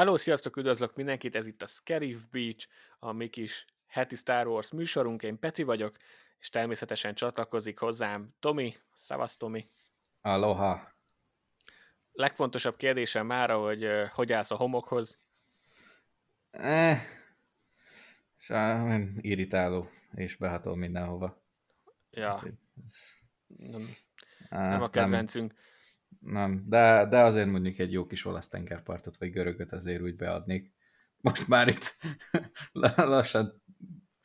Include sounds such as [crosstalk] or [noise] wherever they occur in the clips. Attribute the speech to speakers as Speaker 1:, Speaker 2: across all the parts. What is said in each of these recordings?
Speaker 1: Hello, sziasztok, üdvözlök mindenkit, ez itt a Scarif Beach, a mi kis heti Star Wars műsorunk, én Peti vagyok, és természetesen csatlakozik hozzám Tomi. Szavasz, Tomi!
Speaker 2: Aloha!
Speaker 1: Legfontosabb kérdésem már, hogy hogy állsz a homokhoz?
Speaker 2: Eh, nem irritáló, és behatol mindenhova.
Speaker 1: Ja, ez... nem, nem a kedvencünk.
Speaker 2: Nem nem, de, de azért mondjuk egy jó kis olasz tengerpartot vagy görögöt azért úgy beadnék. Most már itt [laughs] lassan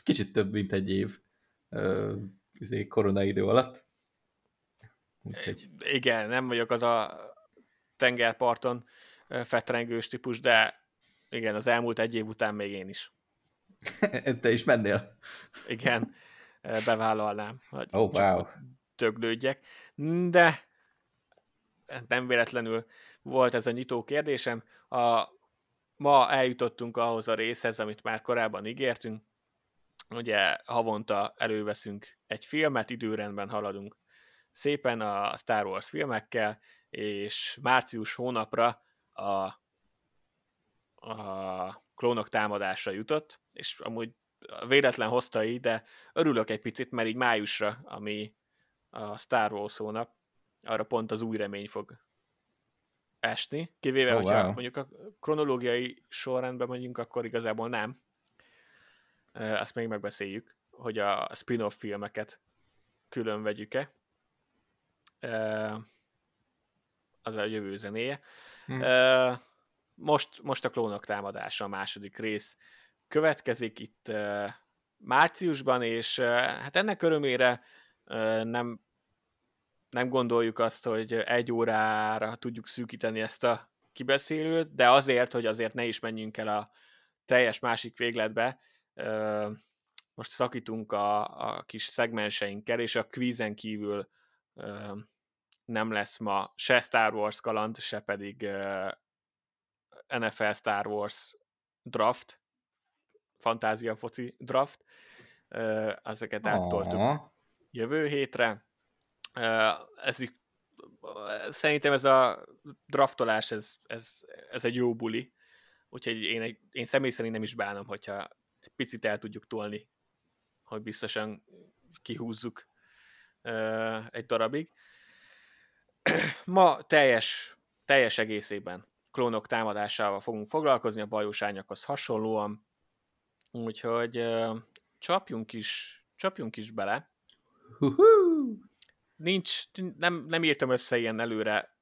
Speaker 2: kicsit több, mint egy év uh, koronaidő alatt.
Speaker 1: Úgyhogy... Igen, nem vagyok az a tengerparton fetrengős típus, de igen, az elmúlt egy év után még én is. [laughs]
Speaker 2: Te is mennél?
Speaker 1: Igen, bevállalnám, hogy
Speaker 2: oh, wow.
Speaker 1: töglődjek. De nem véletlenül volt ez a nyitó kérdésem. A, ma eljutottunk ahhoz a részhez, amit már korábban ígértünk. Ugye havonta előveszünk egy filmet, időrendben haladunk szépen a Star Wars filmekkel, és március hónapra a, a klónok támadásra jutott, és amúgy véletlen hozta így, de örülök egy picit, mert így májusra, ami a Star Wars hónap, arra pont az új remény fog esni, kivéve, oh, hogyha wow. mondjuk a kronológiai sorrendben mondjuk, akkor igazából nem. Azt még megbeszéljük, hogy a spin-off filmeket külön vegyük-e. Az a jövő zenéje. Hmm. Most, most a klónok támadása a második rész következik itt márciusban, és hát ennek örömére nem nem gondoljuk azt, hogy egy órára tudjuk szűkíteni ezt a kibeszélőt, de azért, hogy azért ne is menjünk el a teljes másik végletbe, most szakítunk a, a kis szegmenseinkkel, és a kvízen kívül nem lesz ma se Star Wars kaland, se pedig NFL Star Wars draft, fantázia foci draft, ezeket áttoltuk jövő hétre, ez így, szerintem ez a draftolás, ez, ez, ez egy jó buli, úgyhogy én, egy, én személy szerint nem is bánom, hogyha egy picit el tudjuk tolni, hogy biztosan kihúzzuk egy darabig. Ma teljes, teljes egészében klónok támadásával fogunk foglalkozni, a bajósányakhoz hasonlóan, úgyhogy csapjunk is, csapjunk is bele. Uh-huh nincs, nem, nem írtam össze ilyen előre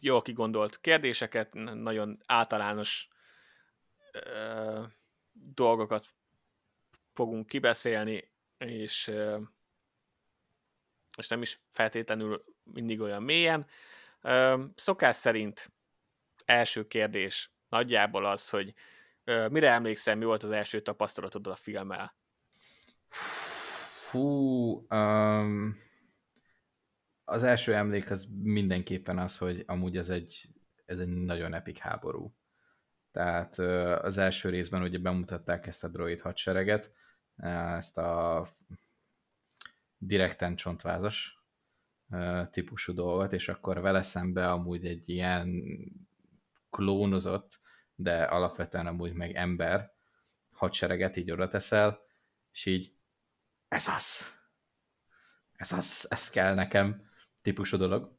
Speaker 1: jól kigondolt kérdéseket, nagyon általános ö, dolgokat fogunk kibeszélni, és, ö, és nem is feltétlenül mindig olyan mélyen. Ö, szokás szerint első kérdés nagyjából az, hogy ö, mire emlékszem, mi volt az első tapasztalatod a filmmel?
Speaker 2: Hú, um, az első emlék az mindenképpen az, hogy amúgy ez egy, ez egy nagyon epik háború. Tehát az első részben ugye bemutatták ezt a droid hadsereget, ezt a direkten csontvázas típusú dolgot, és akkor vele szembe amúgy egy ilyen klónozott, de alapvetően amúgy meg ember hadsereget így oda teszel, és így ez az, ez az, ez kell nekem típusú dolog.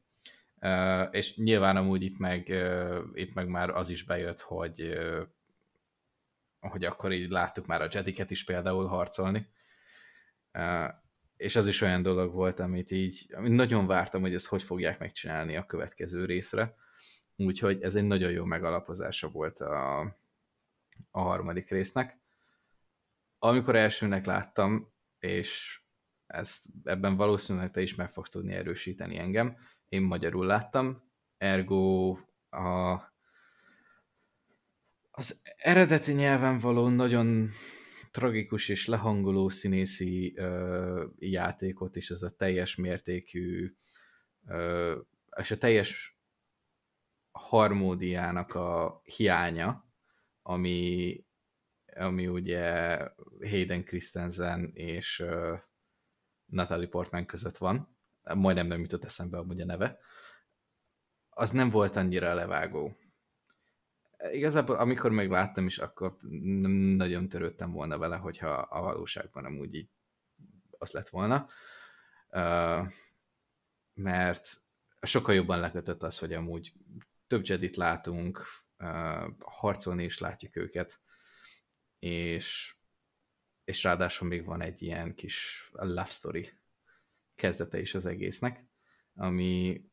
Speaker 2: És nyilván amúgy itt meg, itt meg már az is bejött, hogy, hogy akkor így láttuk már a Jediket is például harcolni. És az is olyan dolog volt, amit így, amit nagyon vártam, hogy ezt hogy fogják megcsinálni a következő részre. Úgyhogy ez egy nagyon jó megalapozása volt a, a harmadik résznek. Amikor elsőnek láttam, és ezt, ebben valószínűleg te is meg fogsz tudni erősíteni engem. Én magyarul láttam, ergo a, az eredeti nyelven való nagyon tragikus és lehangoló színészi ö, játékot is, ez a teljes mértékű ö, és a teljes harmódiának a hiánya, ami, ami ugye Hayden Christensen és Natalie Portman között van, majdnem nem jutott eszembe amúgy a neve, az nem volt annyira levágó. igazából amikor még is, akkor nem nagyon törődtem volna vele, hogyha a valóságban nem úgy így az lett volna. Mert sokkal jobban lekötött az, hogy amúgy több Jedit látunk, harcolni is látjuk őket, és, és ráadásul még van egy ilyen kis love story kezdete is az egésznek, ami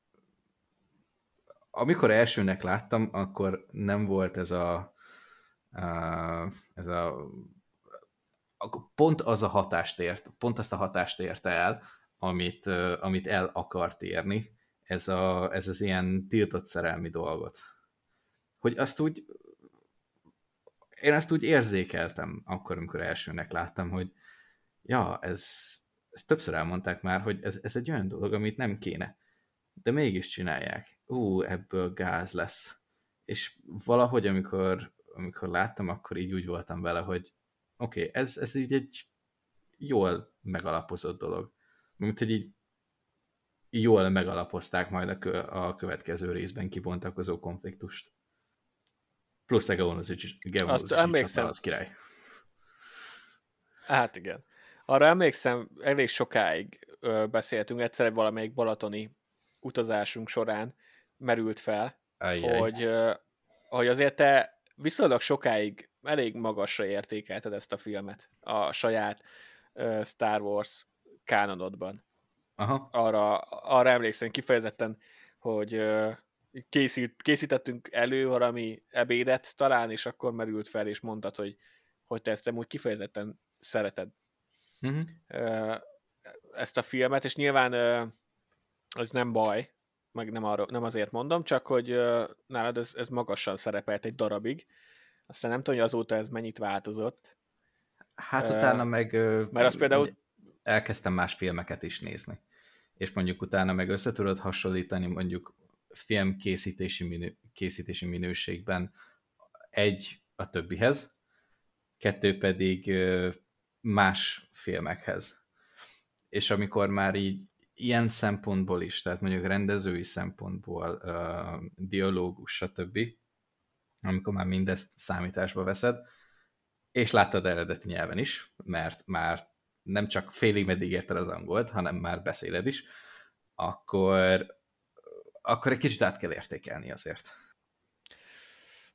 Speaker 2: amikor elsőnek láttam, akkor nem volt ez a, uh, ez a pont az a hatást ért, pont azt a hatást érte el, amit, amit el akart érni, ez, a, ez az ilyen tiltott szerelmi dolgot. Hogy azt úgy, én azt úgy érzékeltem akkor, amikor elsőnek láttam, hogy ja, ez, ezt többször elmondták már, hogy ez, ez egy olyan dolog, amit nem kéne. De mégis csinálják. Ú, ebből gáz lesz. És valahogy, amikor, amikor láttam, akkor így úgy voltam vele, hogy oké, okay, ez, ez így egy jól megalapozott dolog. Mint, hogy így jól megalapozták majd a, kö, a következő részben kibontakozó konfliktust. Plusz a Geonosis az király.
Speaker 1: Hát igen. Arra emlékszem, elég sokáig ö, beszéltünk, egyszer valamelyik balatoni utazásunk során merült fel, Ajjaj. hogy, ö, hogy azért te viszonylag sokáig elég magasra értékelted ezt a filmet a saját ö, Star Wars kánonodban. Aha. Arra, arra emlékszem kifejezetten, hogy készít, készítettünk elő valami ebédet talán, és akkor merült fel, és mondtad, hogy, hogy te ezt úgy kifejezetten szereted uh-huh. ezt a filmet, és nyilván ez nem baj, meg nem, arra, nem azért mondom, csak hogy nálad ez, ez magasan szerepelt egy darabig, aztán nem tudom, hogy azóta ez mennyit változott.
Speaker 2: Hát utána meg... Mert az például... Elkezdtem más filmeket is nézni. És mondjuk utána meg össze tudod hasonlítani mondjuk film készítési, minő, készítési minőségben egy a többihez, kettő pedig más filmekhez. És amikor már így ilyen szempontból is, tehát mondjuk rendezői szempontból, dialógus, stb., amikor már mindezt számításba veszed, és láttad eredeti nyelven is, mert már nem csak félig meddig érted az angolt, hanem már beszéled is, akkor, akkor egy kicsit át kell értékelni azért.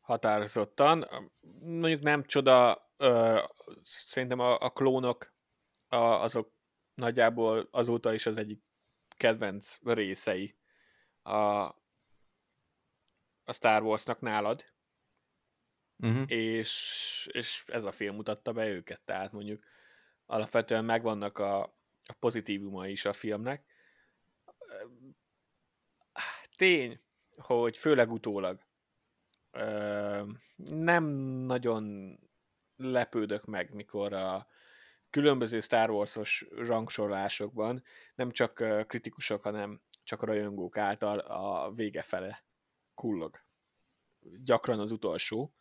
Speaker 1: Határozottan. Mondjuk nem csoda, ö, szerintem a, a klónok a, azok nagyjából azóta is az egyik kedvenc részei a, a Star Warsnak nálad, uh-huh. és, és ez a film mutatta be őket, tehát mondjuk alapvetően megvannak a, a pozitívuma is a filmnek. Tény, hogy főleg utólag nem nagyon lepődök meg, mikor a különböző Star Wars-os rangsorolásokban nem csak kritikusok, hanem csak a rajongók által a vége fele kullog. Gyakran az utolsó,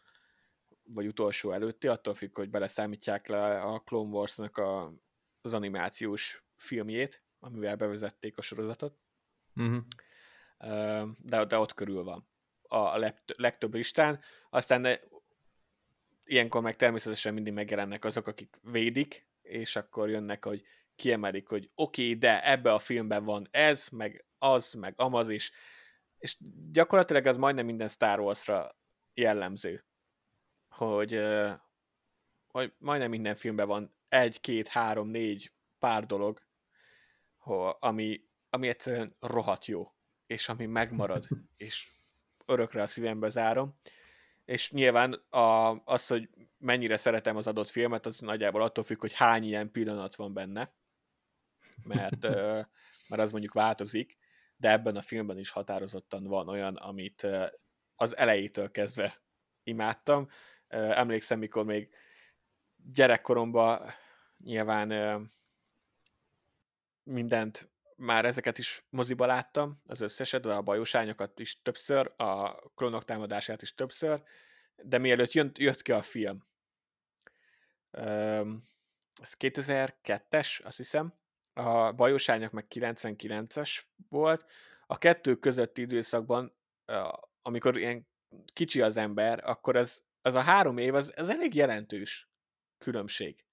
Speaker 1: vagy utolsó előtti, attól függ, hogy beleszámítják le a Clone Wars-nak a, az animációs filmjét, amivel bevezették a sorozatot. Uh-huh. De, de ott körül van. A legtöbb listán. Aztán ilyenkor meg természetesen mindig megjelennek azok, akik védik, és akkor jönnek, hogy kiemelik, hogy oké, okay, de ebbe a filmben van ez, meg az, meg amaz is, és gyakorlatilag az majdnem minden Star Wars-ra jellemző, hogy, hogy majdnem minden filmben van egy, két, három, négy pár dolog, ami, ami egyszerűen rohadt jó, és ami megmarad, [laughs] és örökre a szívembe zárom, és nyilván a, az, hogy mennyire szeretem az adott filmet, az nagyjából attól függ, hogy hány ilyen pillanat van benne, mert, mert az mondjuk változik, de ebben a filmben is határozottan van olyan, amit az elejétől kezdve imádtam. Emlékszem, mikor még gyerekkoromban nyilván mindent már ezeket is moziba láttam, az összeset, a bajosányokat is többször, a klónok támadását is többször, de mielőtt jött, jött ki a film, ez 2002-es, azt hiszem, a bajosányok meg 99-es volt, a kettő közötti időszakban, amikor ilyen kicsi az ember, akkor az, az a három év, az, az elég jelentős különbség.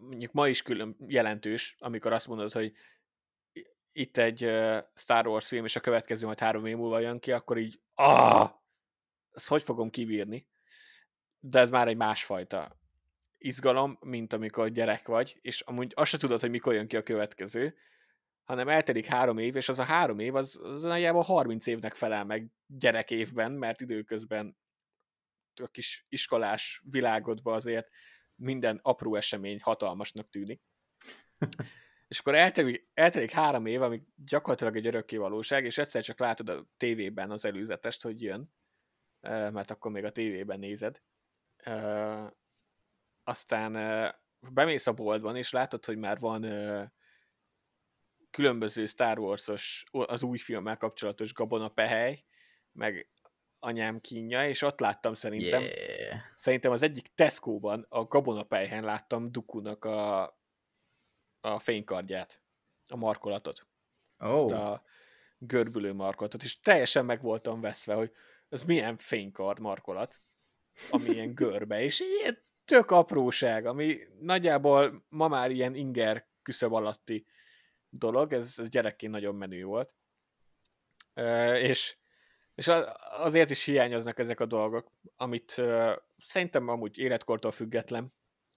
Speaker 1: Mondjuk ma is külön jelentős, amikor azt mondod, hogy itt egy Star Wars film, és a következő majd három év múlva jön ki, akkor így, ah, ezt hogy fogom kibírni? De ez már egy másfajta izgalom, mint amikor gyerek vagy, és amúgy azt se tudod, hogy mikor jön ki a következő, hanem eltelik három év, és az a három év az, az nagyjából 30 évnek felel meg gyerek évben, mert időközben a kis iskolás világodba azért minden apró esemény hatalmasnak tűnik. [laughs] és akkor eltelik, három év, ami gyakorlatilag egy örökké valóság, és egyszer csak látod a tévében az előzetest, hogy jön, mert akkor még a tévében nézed. Aztán bemész a boltban, és látod, hogy már van különböző Star Wars-os, az új filmmel kapcsolatos gabonapehely, meg anyám kínja, és ott láttam szerintem, yeah. Szerintem az egyik Tesco-ban a gabonapelyhen láttam Dukunak a, a fénykardját, a markolatot. Oh. Ezt a görbülő markolatot, és teljesen meg voltam veszve, hogy ez milyen fénykard markolat, ami ilyen [laughs] görbe, és ilyen tök apróság, ami nagyjából ma már ilyen inger küszöb alatti dolog, ez, ez gyerekként nagyon menő volt. E, és, és azért is hiányoznak ezek a dolgok, amit e, szerintem amúgy életkortól független,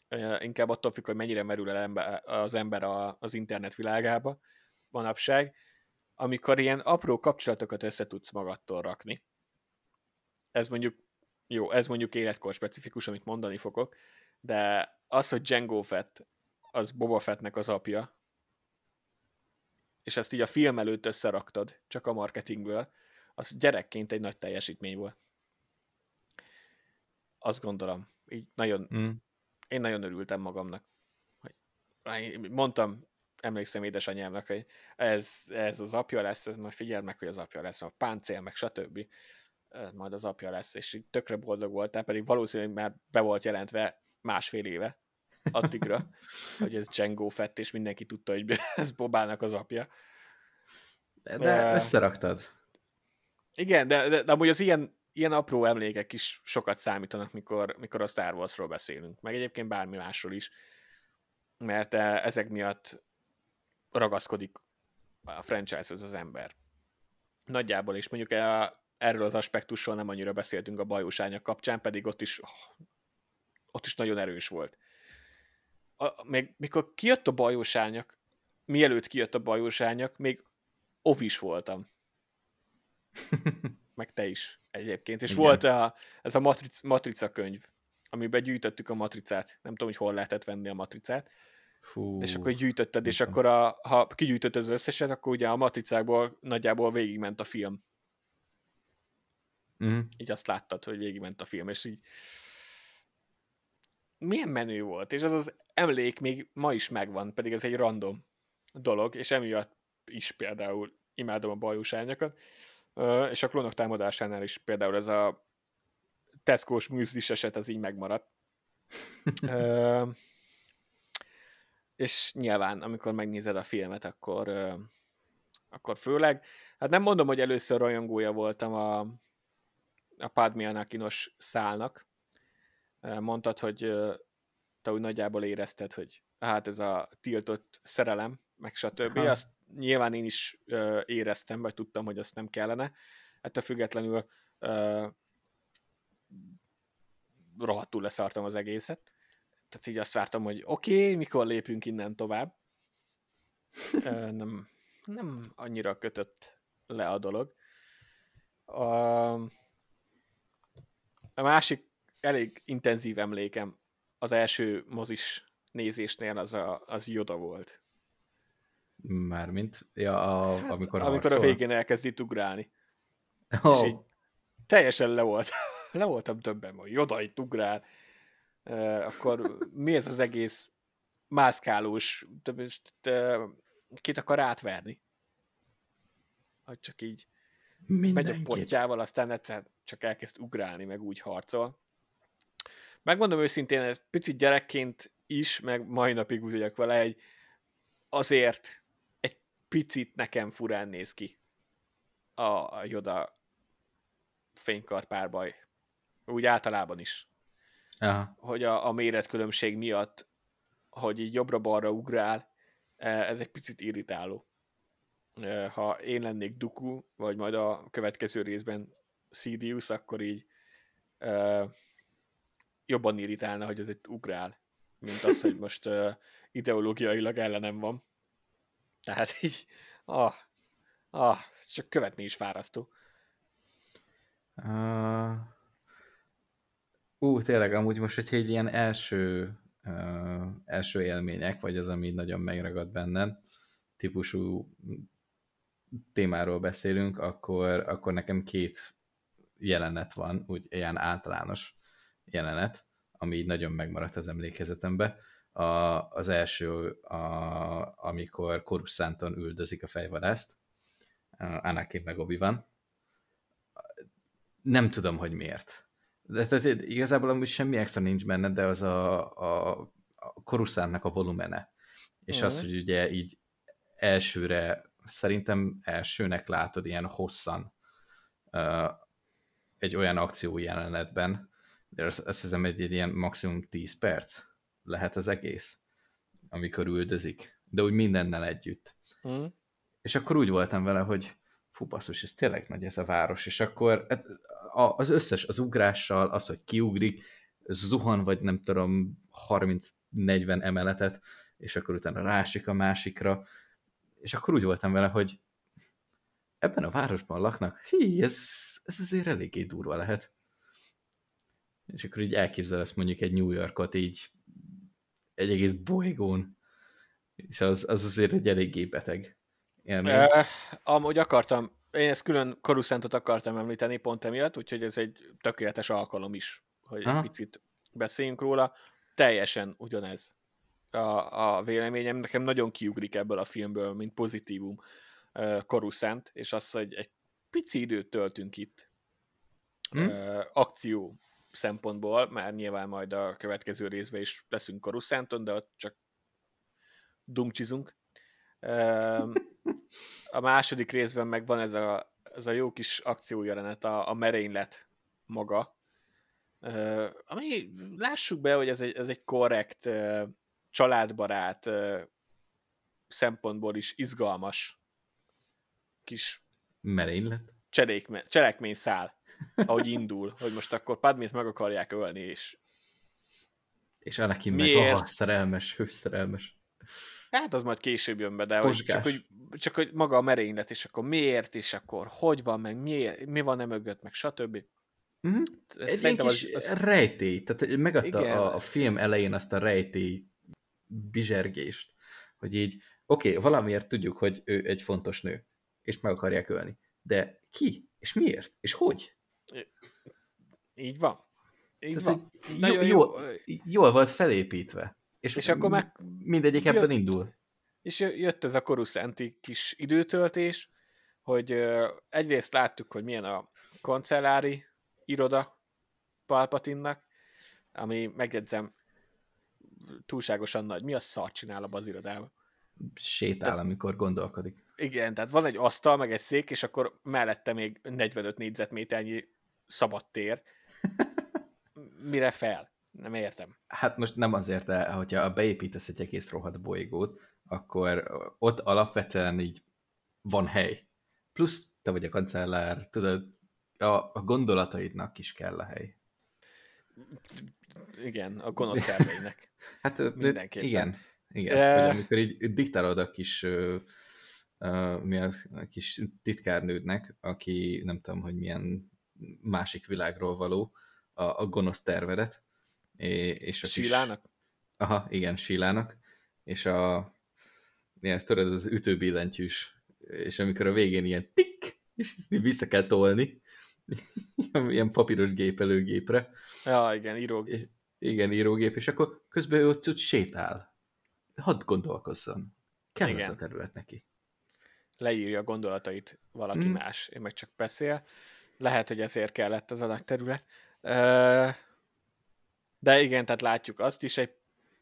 Speaker 1: e, inkább attól függ, hogy mennyire merül el ember, az ember a, az internet világába manapság, amikor ilyen apró kapcsolatokat össze tudsz magadtól rakni. Ez mondjuk, jó, ez mondjuk életkor specifikus, amit mondani fogok, de az, hogy Django Fett, az Boba Fettnek az apja, és ezt így a film előtt összeraktad, csak a marketingből, az gyerekként egy nagy teljesítmény volt. Azt gondolom. Így nagyon, mm. én nagyon örültem magamnak. Hogy, mondtam, emlékszem édesanyámnak, hogy ez, ez az apja lesz, ez majd figyeld meg, hogy az apja lesz, a páncél, meg stb. Ez majd az apja lesz, és így tökre boldog voltál, pedig valószínűleg már be volt jelentve másfél éve addigra, [laughs] hogy ez Django Fett, és mindenki tudta, hogy [laughs] ez Bobának az apja.
Speaker 2: De, de uh, összeraktad.
Speaker 1: Igen, de, de, de amúgy az ilyen, ilyen apró emlékek is sokat számítanak, mikor, mikor a Star Warsról beszélünk, meg egyébként bármi másról is, mert eh, ezek miatt ragaszkodik a franchise-hoz az ember. Nagyjából is. Mondjuk e, erről az aspektusról nem annyira beszéltünk a bajósányok kapcsán, pedig ott is ott is nagyon erős volt. A, még mikor kijött a bajósárnyak, mielőtt kijött a bajósárnyak, még ovis voltam. Meg te is egyébként. És Igen. volt a, ez a matric, matrica könyv, amiben gyűjtöttük a matricát. Nem tudom, hogy hol lehetett venni a matricát. Fú, és akkor gyűjtötted, és akkor a, ha kigyűjtötted az összeset, akkor ugye a matricákból nagyjából végigment a film. Mm. Így azt láttad, hogy végigment a film, és így milyen menő volt, és az az emlék még ma is megvan, pedig ez egy random dolog, és emiatt is például imádom a bajós árnyakat, és a klónok támadásánál is például ez a Tesco-s műzlis eset az így megmaradt. és nyilván, amikor megnézed a filmet, akkor, akkor főleg, hát nem mondom, hogy először rajongója voltam a, a Padme Anakinos szálnak, mondtad, hogy te úgy nagyjából érezted, hogy hát ez a tiltott szerelem, meg stb. Aha. Azt nyilván én is éreztem, vagy tudtam, hogy azt nem kellene. Ettől függetlenül uh, rohadtul leszartam az egészet. Tehát így azt vártam, hogy oké, okay, mikor lépünk innen tovább. Uh, nem, nem annyira kötött le a dolog. Uh, a másik elég intenzív emlékem az első mozis nézésnél az, a, az Yoda volt.
Speaker 2: Mármint? Ja, a, amikor
Speaker 1: Amikor a végén elkezd ugrálni. Oh. És így teljesen le volt. [laughs] le voltam többen, hogy Yoda itt ugrál. Uh, akkor mi ez az egész mászkálós, kit akar átverni? Hogy csak így Mindenkit. megy a potyával, aztán egyszer csak elkezd ugrálni, meg úgy harcol. Megmondom őszintén, ez picit gyerekként is, meg mai napig úgy vagyok vele, egy azért picit nekem furán néz ki a, Yoda fénykarpárbaj. Úgy általában is.
Speaker 2: Aha.
Speaker 1: Hogy a, a méretkülönbség miatt, hogy így jobbra-balra ugrál, ez egy picit irritáló. Ha én lennék Duku, vagy majd a következő részben Sidious, akkor így uh, jobban irritálna, hogy ez egy ugrál, mint az, hogy most ideológiailag ellenem van. Tehát [laughs] így, ah, ah, csak követni is fárasztó.
Speaker 2: Uh, ú, tényleg, amúgy most, hogyha egy ilyen első, uh, első élmények, vagy az, ami nagyon megragad bennem, típusú témáról beszélünk, akkor, akkor nekem két jelenet van, úgy ilyen általános jelenet, ami így nagyon megmaradt az emlékezetembe. A, az első, a, amikor Coruscanton üldözik a fejvadászt, Anakin meg obi van. Nem tudom, hogy miért. De tehát igazából amúgy semmi extra nincs benne, de az a, a, a Coruscantnak a volumene. És uh-huh. az, hogy ugye így elsőre, szerintem elsőnek látod ilyen hosszan uh, egy olyan akció jelenetben, de azt, azt hiszem egy, egy ilyen maximum 10 perc lehet az egész, amikor üldözik, de úgy mindennel együtt. Mm. És akkor úgy voltam vele, hogy fú basszus, ez tényleg nagy ez a város, és akkor hát, az összes, az ugrással, az, hogy kiugrik, zuhan, vagy nem tudom, 30-40 emeletet, és akkor utána rásik a másikra, és akkor úgy voltam vele, hogy ebben a városban laknak, hí, ez, ez azért eléggé durva lehet. És akkor így elképzelesz mondjuk egy New Yorkot így egy egész bolygón, és az, az azért egy eléggé beteg
Speaker 1: élmény. Uh, amúgy akartam, én ezt külön Coruscantot akartam említeni pont emiatt, úgyhogy ez egy tökéletes alkalom is, hogy Aha. egy picit beszéljünk róla. Teljesen ugyanez a, a véleményem. Nekem nagyon kiugrik ebből a filmből, mint pozitívum uh, Coruscant, és az, hogy egy pici időt töltünk itt hmm? akció szempontból, már nyilván majd a következő részben is leszünk Coruscanton, de ott csak dumcsizunk. A második részben meg van ez a, ez a jó kis akciójelenet, a, a merénylet maga, ami lássuk be, hogy ez egy, ez egy korrekt, családbarát szempontból is izgalmas kis
Speaker 2: merénylet?
Speaker 1: cselekmény szál, ahogy indul, hogy most akkor Padmét meg akarják ölni, és
Speaker 2: és Anakin meg, ah, szerelmes, hőszerelmes.
Speaker 1: Hát az majd később jön be, de hogy csak, hogy, csak hogy maga a merénylet, és akkor miért, és akkor hogy van, meg miért, mi van nem mögött, meg stb.
Speaker 2: Mm-hmm. Egy ilyen kis az, az... rejtély, tehát megadta a, a film elején azt a rejtély bizsergést, hogy így, oké, okay, valamiért tudjuk, hogy ő egy fontos nő, és meg akarják ölni, de ki, és miért, és hogy?
Speaker 1: Így van. Így
Speaker 2: tehát, van. Nagyon jó, jó, jól volt felépítve. És, és akkor meg mindegyik jött, ebből indul.
Speaker 1: És jött ez a koruszenti kis időtöltés, hogy egyrészt láttuk, hogy milyen a kancellári iroda Palpatinnak, ami megjegyzem túlságosan nagy. Mi a szart csinál a az irodában?
Speaker 2: Sétál, De, amikor gondolkodik.
Speaker 1: Igen, tehát van egy asztal, meg egy szék, és akkor mellette még 45 négyzetméternyi szabad tér. Mire fel? Nem értem.
Speaker 2: Hát most nem azért, de hogyha beépítesz egy egész rohadt bolygót, akkor ott alapvetően így van hely. Plusz te vagy a kancellár, tudod, a, a gondolataidnak is kell a hely.
Speaker 1: Igen, a gonosz terveinek. [laughs]
Speaker 2: hát mindenképpen. Igen, igen. De... Hogy amikor így diktálod a kis, uh, mi az, a kis titkárnődnek, aki nem tudom, hogy milyen másik világról való, a, a gonosz tervedet, és a
Speaker 1: Sílának? Kis...
Speaker 2: Aha, igen, Sílának. És a ilyen, tudod, az ütőbillentyűs, és amikor a végén ilyen tik, és ezt vissza kell tolni, [laughs] ilyen papíros gépelőgépre.
Speaker 1: Ja, igen, írógép.
Speaker 2: És, igen, írógép, és akkor közben ő ott, ott sétál. Hadd gondolkozzon. Kell igen. ez a terület neki.
Speaker 1: Leírja a gondolatait valaki hmm. más, én meg csak beszél. Lehet, hogy ezért kellett az adag terület. De igen, tehát látjuk azt is egy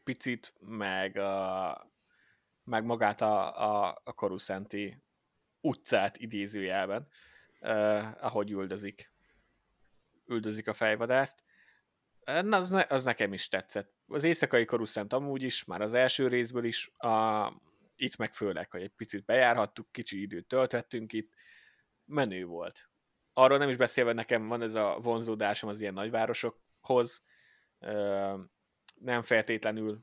Speaker 1: picit, meg, a, meg magát a, a, a Koruszenti utcát idézőjelben, ahogy üldözik üldözik a fejvadászt. Az, ne, az nekem is tetszett. Az éjszakai koruszent amúgy is, már az első részből is, a, itt meg főleg, hogy egy picit bejárhattuk, kicsi időt töltettünk itt, menő volt. Arról nem is beszélve, nekem van ez a vonzódásom az ilyen nagyvárosokhoz, nem feltétlenül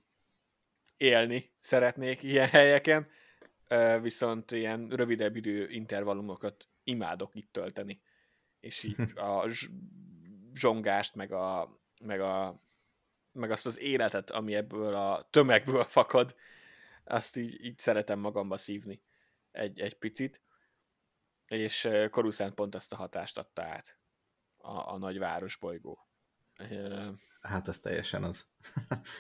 Speaker 1: élni szeretnék ilyen helyeken, viszont ilyen rövidebb idő intervallumokat imádok itt tölteni. És így [laughs] a zsongást, meg, a, meg, a, meg azt az életet, ami ebből a tömegből [laughs] fakad, azt így, így szeretem magamba szívni egy, egy picit. És Coruscant pont ezt a hatást adta át a, a nagyváros bolygó.
Speaker 2: Hát ez teljesen az.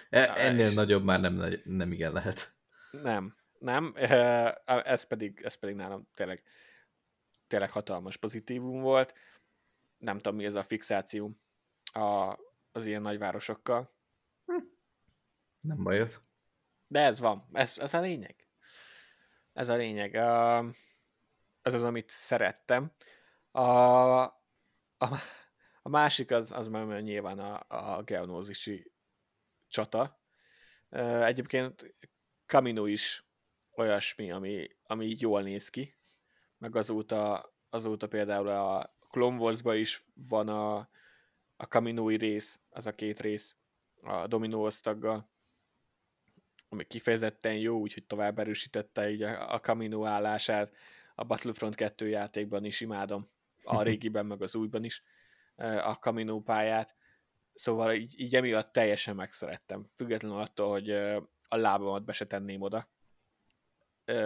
Speaker 2: E, ennél és... nagyobb már nem, nem igen lehet.
Speaker 1: Nem, nem. Ez pedig, ez pedig nálam tényleg, tényleg hatalmas pozitívum volt. Nem tudom, mi ez a fixáció a, az ilyen nagyvárosokkal. Hm.
Speaker 2: Nem baj az.
Speaker 1: De ez van. Ez, ez a lényeg. Ez a lényeg. Ez az, amit szerettem. A, a, a másik az, az már nyilván a, a geonózisi csata. Egyébként Camino is olyasmi, ami, ami így jól néz ki, meg azóta, azóta például a Clone wars is van a, a Caminoi rész, az a két rész, a Domino osztaggal, ami kifejezetten jó, úgyhogy tovább erősítette így a, a Camino állását. A Battlefront 2 játékban is imádom, a régiben, meg az újban is a Camino pályát, szóval így, így emiatt teljesen megszerettem, függetlenül attól, hogy a lábamat be se tenném oda.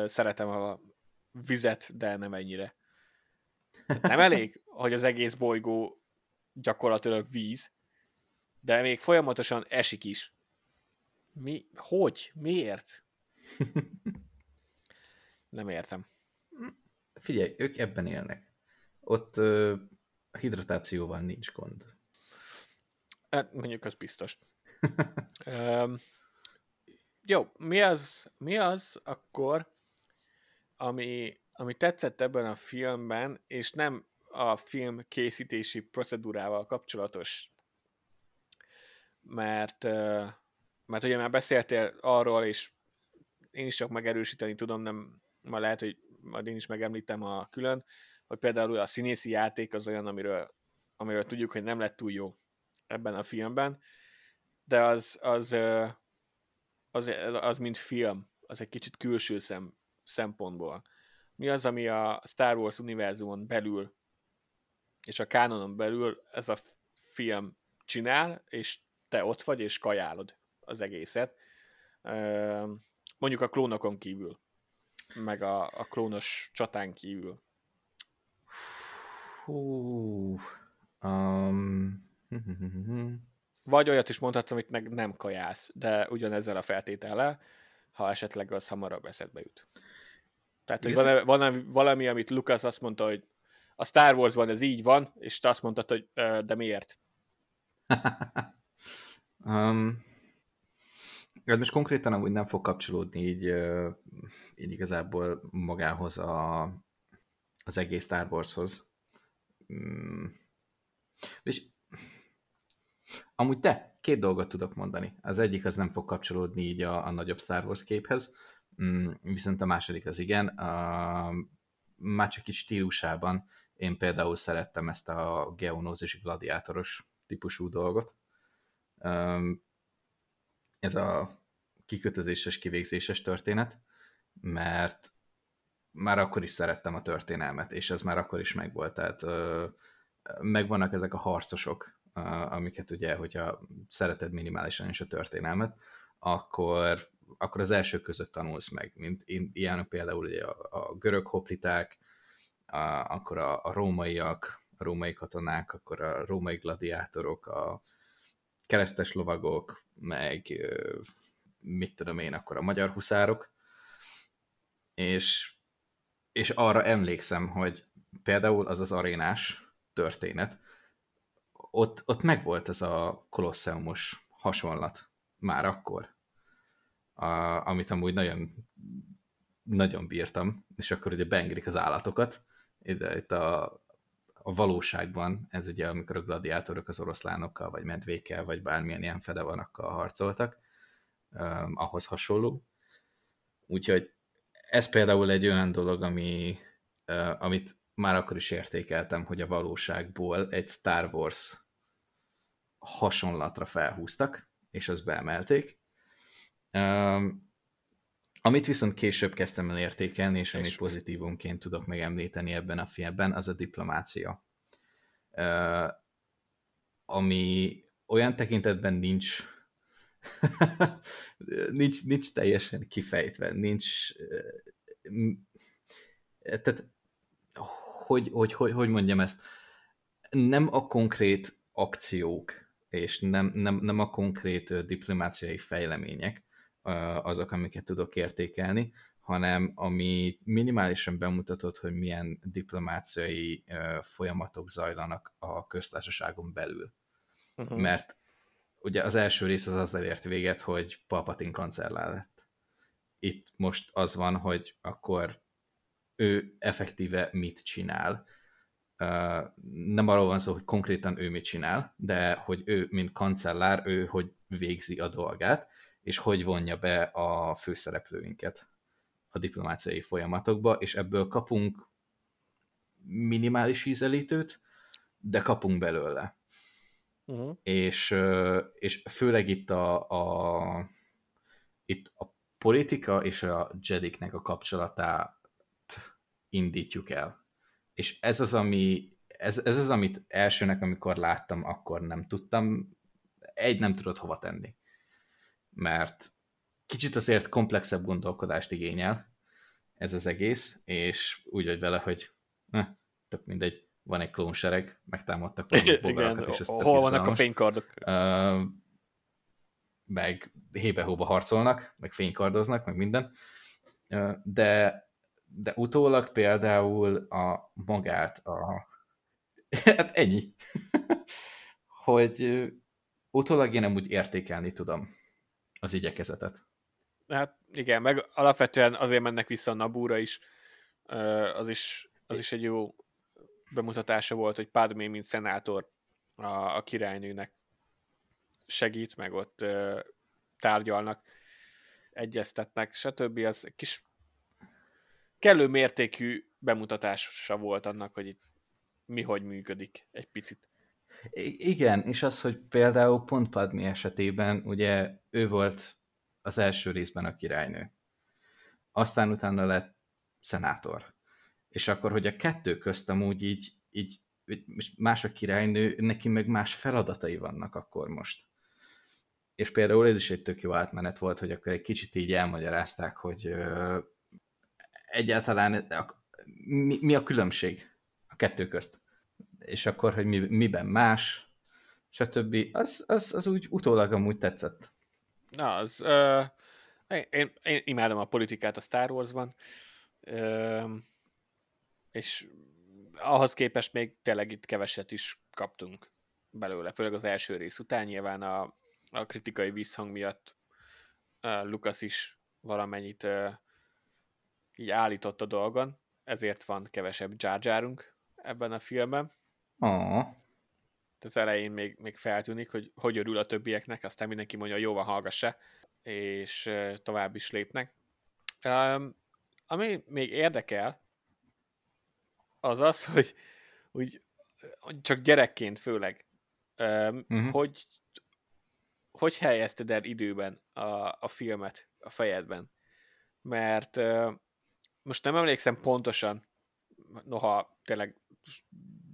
Speaker 1: Szeretem a vizet, de nem ennyire. Tehát nem [laughs] elég, hogy az egész bolygó gyakorlatilag víz, de még folyamatosan esik is. Mi? Hogy? Miért? [laughs] Nem értem.
Speaker 2: Figyelj, ők ebben élnek. Ott a hidratációval nincs gond.
Speaker 1: Hát, mondjuk az biztos. [laughs] um, jó, mi az, mi az akkor, ami, ami tetszett ebben a filmben, és nem a film készítési procedúrával kapcsolatos, mert, mert ugye már beszéltél arról, és én is csak megerősíteni tudom, nem, ma lehet, hogy majd én is megemlítem a külön, hogy például a színészi játék az olyan, amiről, amiről tudjuk, hogy nem lett túl jó ebben a filmben, de az, az, az, az mint film, az egy kicsit külső szem, szempontból. Mi az, ami a Star Wars univerzumon belül és a kánonon belül ez a film csinál, és te ott vagy, és kajálod az egészet. Mondjuk a klónokon kívül, meg a, a klónos csatán kívül.
Speaker 2: Hú, um...
Speaker 1: Vagy olyat is mondhatsz, amit meg nem kajálsz, de ugyanezzel a feltétellel, ha esetleg az hamarabb eszedbe jut. Tehát, hogy van, van valami, amit Lucas azt mondta, hogy a Star Warsban ez így van, és te azt mondtad, hogy de miért? [laughs]
Speaker 2: um, hát most konkrétan amúgy nem fog kapcsolódni így, így igazából magához a, az egész Star Warshoz. Um, és amúgy te, két dolgot tudok mondani. Az egyik az nem fog kapcsolódni így a, a nagyobb Star Wars képhez, um, viszont a második az igen. A, már csak egy stílusában én például szerettem ezt a geonózis gladiátoros típusú dolgot. Ez a kikötözéses, kivégzéses történet, mert már akkor is szerettem a történelmet, és ez már akkor is megvolt. Tehát megvannak ezek a harcosok, amiket ugye, hogyha szereted minimálisan is a történelmet, akkor, akkor az első között tanulsz meg, mint ilyen például ugye a, a görög hopliták, a, akkor a, a rómaiak, a római katonák, akkor a római gladiátorok, a keresztes lovagok, meg mit tudom én, akkor a magyar huszárok, és, és arra emlékszem, hogy például az az arénás történet, ott, ott megvolt ez a kolosseumos hasonlat már akkor, a, amit amúgy nagyon, nagyon bírtam, és akkor ugye beengedik az állatokat, ide, itt a a valóságban, ez ugye amikor a gladiátorok az oroszlánokkal, vagy medvékkel, vagy bármilyen ilyen fedevanakkal harcoltak, ahhoz hasonló. Úgyhogy ez például egy olyan dolog, ami, amit már akkor is értékeltem, hogy a valóságból egy Star Wars hasonlatra felhúztak, és azt beemelték. Amit viszont később kezdtem el értékelni, és amit pozitívumként tudok megemlíteni ebben a filmben, az a diplomácia. ami olyan tekintetben nincs [laughs] nincs, nincs teljesen kifejtve, nincs tehát hogy, hogy, hogy, hogy mondjam ezt, nem a konkrét akciók, és nem, nem, nem a konkrét diplomáciai fejlemények azok, amiket tudok értékelni, hanem ami minimálisan bemutatott, hogy milyen diplomáciai folyamatok zajlanak a köztársaságon belül. Uh-huh. Mert ugye az első rész az azzal ért véget, hogy Palpatine kancellár lett. Itt most az van, hogy akkor ő effektíve mit csinál. Nem arról van szó, hogy konkrétan ő mit csinál, de hogy ő, mint kancellár, ő hogy végzi a dolgát, és hogy vonja be a főszereplőinket a diplomáciai folyamatokba, és ebből kapunk minimális ízelítőt, de kapunk belőle. Uh-huh. És, és főleg itt a, a, itt a politika és a Jediknek a kapcsolatát indítjuk el. És ez az, ami, ez, ez az, amit elsőnek, amikor láttam, akkor nem tudtam, egy nem tudott hova tenni. Mert kicsit azért komplexebb gondolkodást igényel ez az egész, és úgy vagy vele, hogy eh, tök mindegy, van egy klónsereg, megtámadtak
Speaker 1: bogarakat, és ez Hol vannak a fénykardok? Uh,
Speaker 2: meg hébe-hóba harcolnak, meg fénykardoznak, meg minden. Uh, de de utólag például a magát a... hát ennyi. [laughs] hogy utólag én nem úgy értékelni tudom az igyekezetet.
Speaker 1: Hát igen, meg alapvetően azért mennek vissza a Nabúra is. Az is, az is egy jó bemutatása volt, hogy Padmé, mint szenátor a, a királynőnek segít, meg ott tárgyalnak, egyeztetnek, stb. Az kis kellő mértékű bemutatása volt annak, hogy itt mi hogy működik egy picit.
Speaker 2: Igen, és az, hogy például pont Padmi esetében, ugye ő volt az első részben a királynő. Aztán utána lett szenátor. És akkor, hogy a kettő közt amúgy így, így más a királynő, neki meg más feladatai vannak akkor most. És például ez is egy tök jó átmenet volt, hogy akkor egy kicsit így elmagyarázták, hogy egyáltalán mi, mi a különbség a kettő közt. És akkor, hogy mi, miben más, stb. Az, az, az úgy utólag amúgy tetszett.
Speaker 1: Na, az... Uh, én, én imádom a politikát a Star Wars-ban, uh, és ahhoz képest még tényleg itt keveset is kaptunk belőle, főleg az első rész után. Nyilván a, a kritikai visszhang miatt uh, Lucas is valamennyit uh, így állított a dolgon, ezért van kevesebb Jar ebben a filmben.
Speaker 2: Oh.
Speaker 1: Az elején még, még feltűnik, hogy hogy örül a többieknek, aztán mindenki mondja, jó van, hallgassa, és tovább is lépnek. Um, ami még érdekel, az az, [laughs] hogy úgy, csak gyerekként főleg, um, uh-huh. hogy hogy helyezted el időben a, a filmet a fejedben? Mert uh, most nem emlékszem pontosan, noha tényleg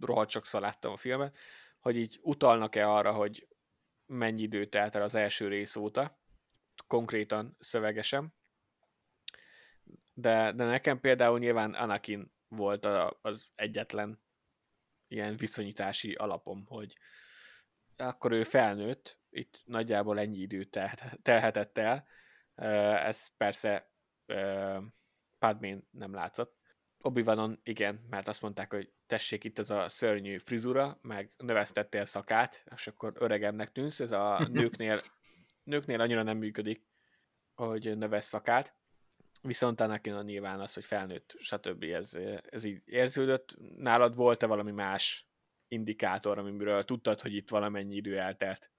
Speaker 1: rohadt sokszor láttam a filmet, hogy így utalnak-e arra, hogy mennyi idő telt el az első rész óta, konkrétan szövegesen. De, de nekem például nyilván Anakin volt a, az egyetlen ilyen viszonyítási alapom, hogy akkor ő felnőtt, itt nagyjából ennyi idő telhetett el. Ez persze Padmén nem látszott. Obi igen, mert azt mondták, hogy tessék itt ez a szörnyű frizura, meg növesztettél szakát, és akkor öregemnek tűnsz, ez a [laughs] nőknél, nőknél annyira nem működik, hogy növesz szakát. viszont Anakin nyilván az, hogy felnőtt, stb. Ez, ez így érződött. Nálad volt-e valami más indikátor, amiről tudtad, hogy itt valamennyi idő eltelt?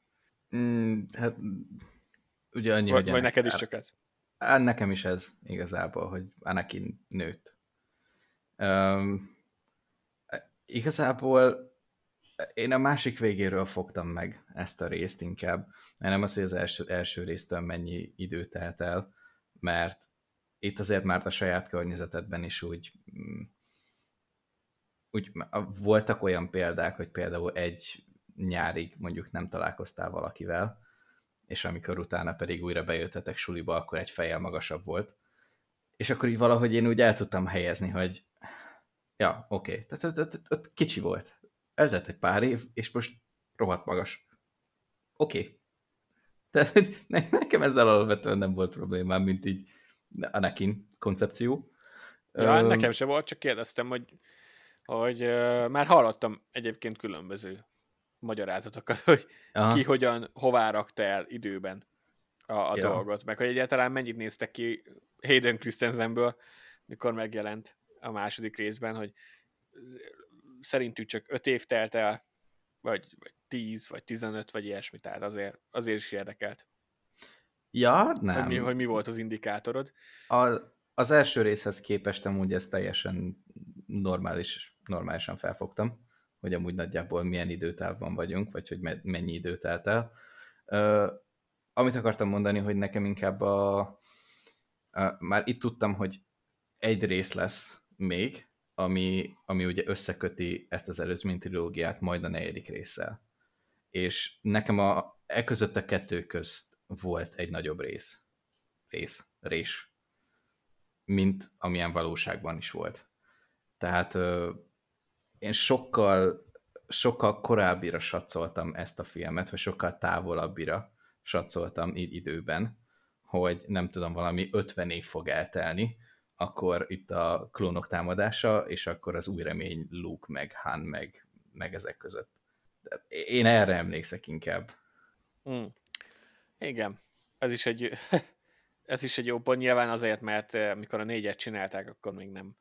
Speaker 2: Mm, hát ugye annyi,
Speaker 1: vagy,
Speaker 2: hogy
Speaker 1: vagy neked is csak ez?
Speaker 2: Hát nekem is ez igazából, hogy Anakin nőtt. Um, igazából én a másik végéről fogtam meg ezt a részt inkább. Nem az, hogy az első, első résztől mennyi idő telt el, mert itt azért már a saját környezetedben is úgy, mm, úgy voltak olyan példák, hogy például egy nyárig mondjuk nem találkoztál valakivel, és amikor utána pedig újra bejöttetek suliba, akkor egy fejjel magasabb volt. És akkor így valahogy én úgy el tudtam helyezni, hogy ja, oké, okay. tehát ott, ott, ott kicsi volt. Eltelt egy pár év, és most rohadt magas. Oké. Okay. Tehát nekem ezzel alapvetően nem volt problémám, mint így Anakin koncepció.
Speaker 1: Ja, uh, nekem se volt, csak kérdeztem, hogy, hogy uh, már hallottam egyébként különböző magyarázatokat, hogy Aha. ki hogyan, hová rakta el időben a, a ja. dolgot, meg hogy egyáltalán mennyit néztek ki Hayden Christensenből, mikor megjelent a második részben, hogy szerintük csak 5 év telt el, vagy, vagy 10, vagy 15, vagy ilyesmi, tehát azért, azért is érdekelt.
Speaker 2: Ja, nem.
Speaker 1: Hogy mi, hogy mi volt az indikátorod?
Speaker 2: A, az első részhez képest amúgy ezt teljesen normális, normálisan felfogtam, hogy amúgy nagyjából milyen időtávban vagyunk, vagy hogy mennyi idő telt el. Uh, amit akartam mondani, hogy nekem inkább a, a már itt tudtam, hogy egy rész lesz még, ami, ami ugye összeköti ezt az előzmény trilógiát majd a negyedik résszel. És nekem a, e között a kettő közt volt egy nagyobb rész. Rész. Rés. Mint amilyen valóságban is volt. Tehát ö, én sokkal, sokkal korábbira satszoltam ezt a filmet, vagy sokkal távolabbira satszoltam így időben, hogy nem tudom, valami 50 év fog eltelni, akkor itt a klónok támadása, és akkor az új remény Luke, meg Han, meg, meg ezek között. Én erre emlékszek inkább.
Speaker 1: Mm. Igen, ez is egy, [laughs] ez is egy pont, nyilván azért, mert eh, mikor a négyet csinálták, akkor még nem,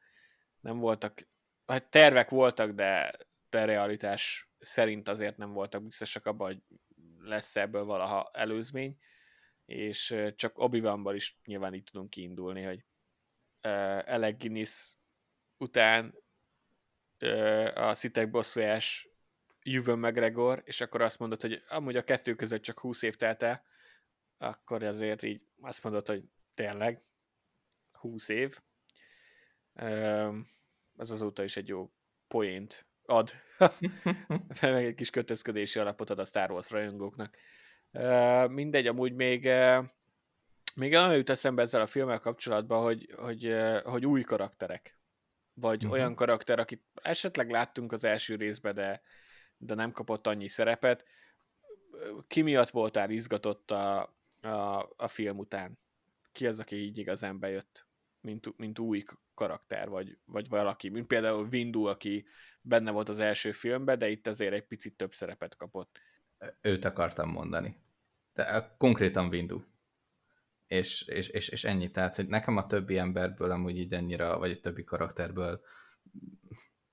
Speaker 1: nem voltak, hát tervek voltak, de, de realitás szerint azért nem voltak biztosak abban, hogy lesz ebből valaha előzmény, és eh, csak obi is nyilván így tudunk kiindulni, hogy uh, Alec Guinness után uh, a szitek bosszújás Juven McGregor, és akkor azt mondod, hogy amúgy a kettő között csak 20 év telt el, akkor azért így azt mondod, hogy tényleg 20 év. Ez azóta is egy jó poént ad, [laughs] meg egy kis kötözködési alapot ad a Star Wars rajongóknak. Mindegy, amúgy még még olyan jut eszembe ezzel a filmmel kapcsolatban, hogy, hogy, hogy új karakterek. Vagy uh-huh. olyan karakter, akit esetleg láttunk az első részben, de, de nem kapott annyi szerepet. Ki miatt voltál izgatott a, a, a film után? Ki az, aki így igazán bejött, mint, mint új karakter, vagy, vagy valaki, mint például Windu, aki benne volt az első filmben, de itt azért egy picit több szerepet kapott.
Speaker 2: Őt akartam mondani. De konkrétan Windu. És, és, és, és ennyi. Tehát, hogy nekem a többi emberből amúgy így annyira, vagy a többi karakterből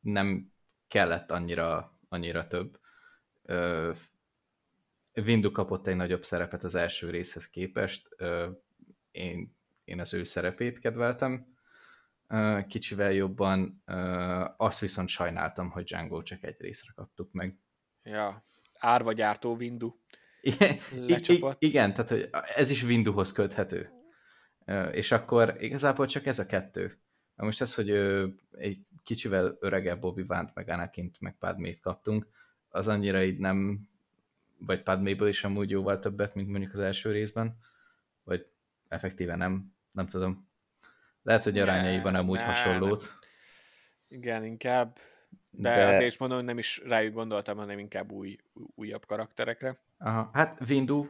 Speaker 2: nem kellett annyira, annyira több. Windu kapott egy nagyobb szerepet az első részhez képest. Én, én az ő szerepét kedveltem kicsivel jobban. Azt viszont sajnáltam, hogy Django csak egy részre kaptuk meg.
Speaker 1: Ja, árva gyártó Windu.
Speaker 2: Igen, igen, tehát hogy ez is Winduhoz köthető. És akkor igazából csak ez a kettő. Most az, hogy egy kicsivel öregebb obi wan meg Anakint, meg Padmét kaptunk, az annyira így nem vagy Padméből is amúgy jóval többet, mint mondjuk az első részben, vagy effektíve nem, nem tudom. Lehet, hogy arányaiban amúgy ne, hasonlót.
Speaker 1: Igen, inkább. De, de azért is mondom, hogy nem is rájuk gondoltam, hanem inkább új, újabb karakterekre.
Speaker 2: Aha, hát Windu,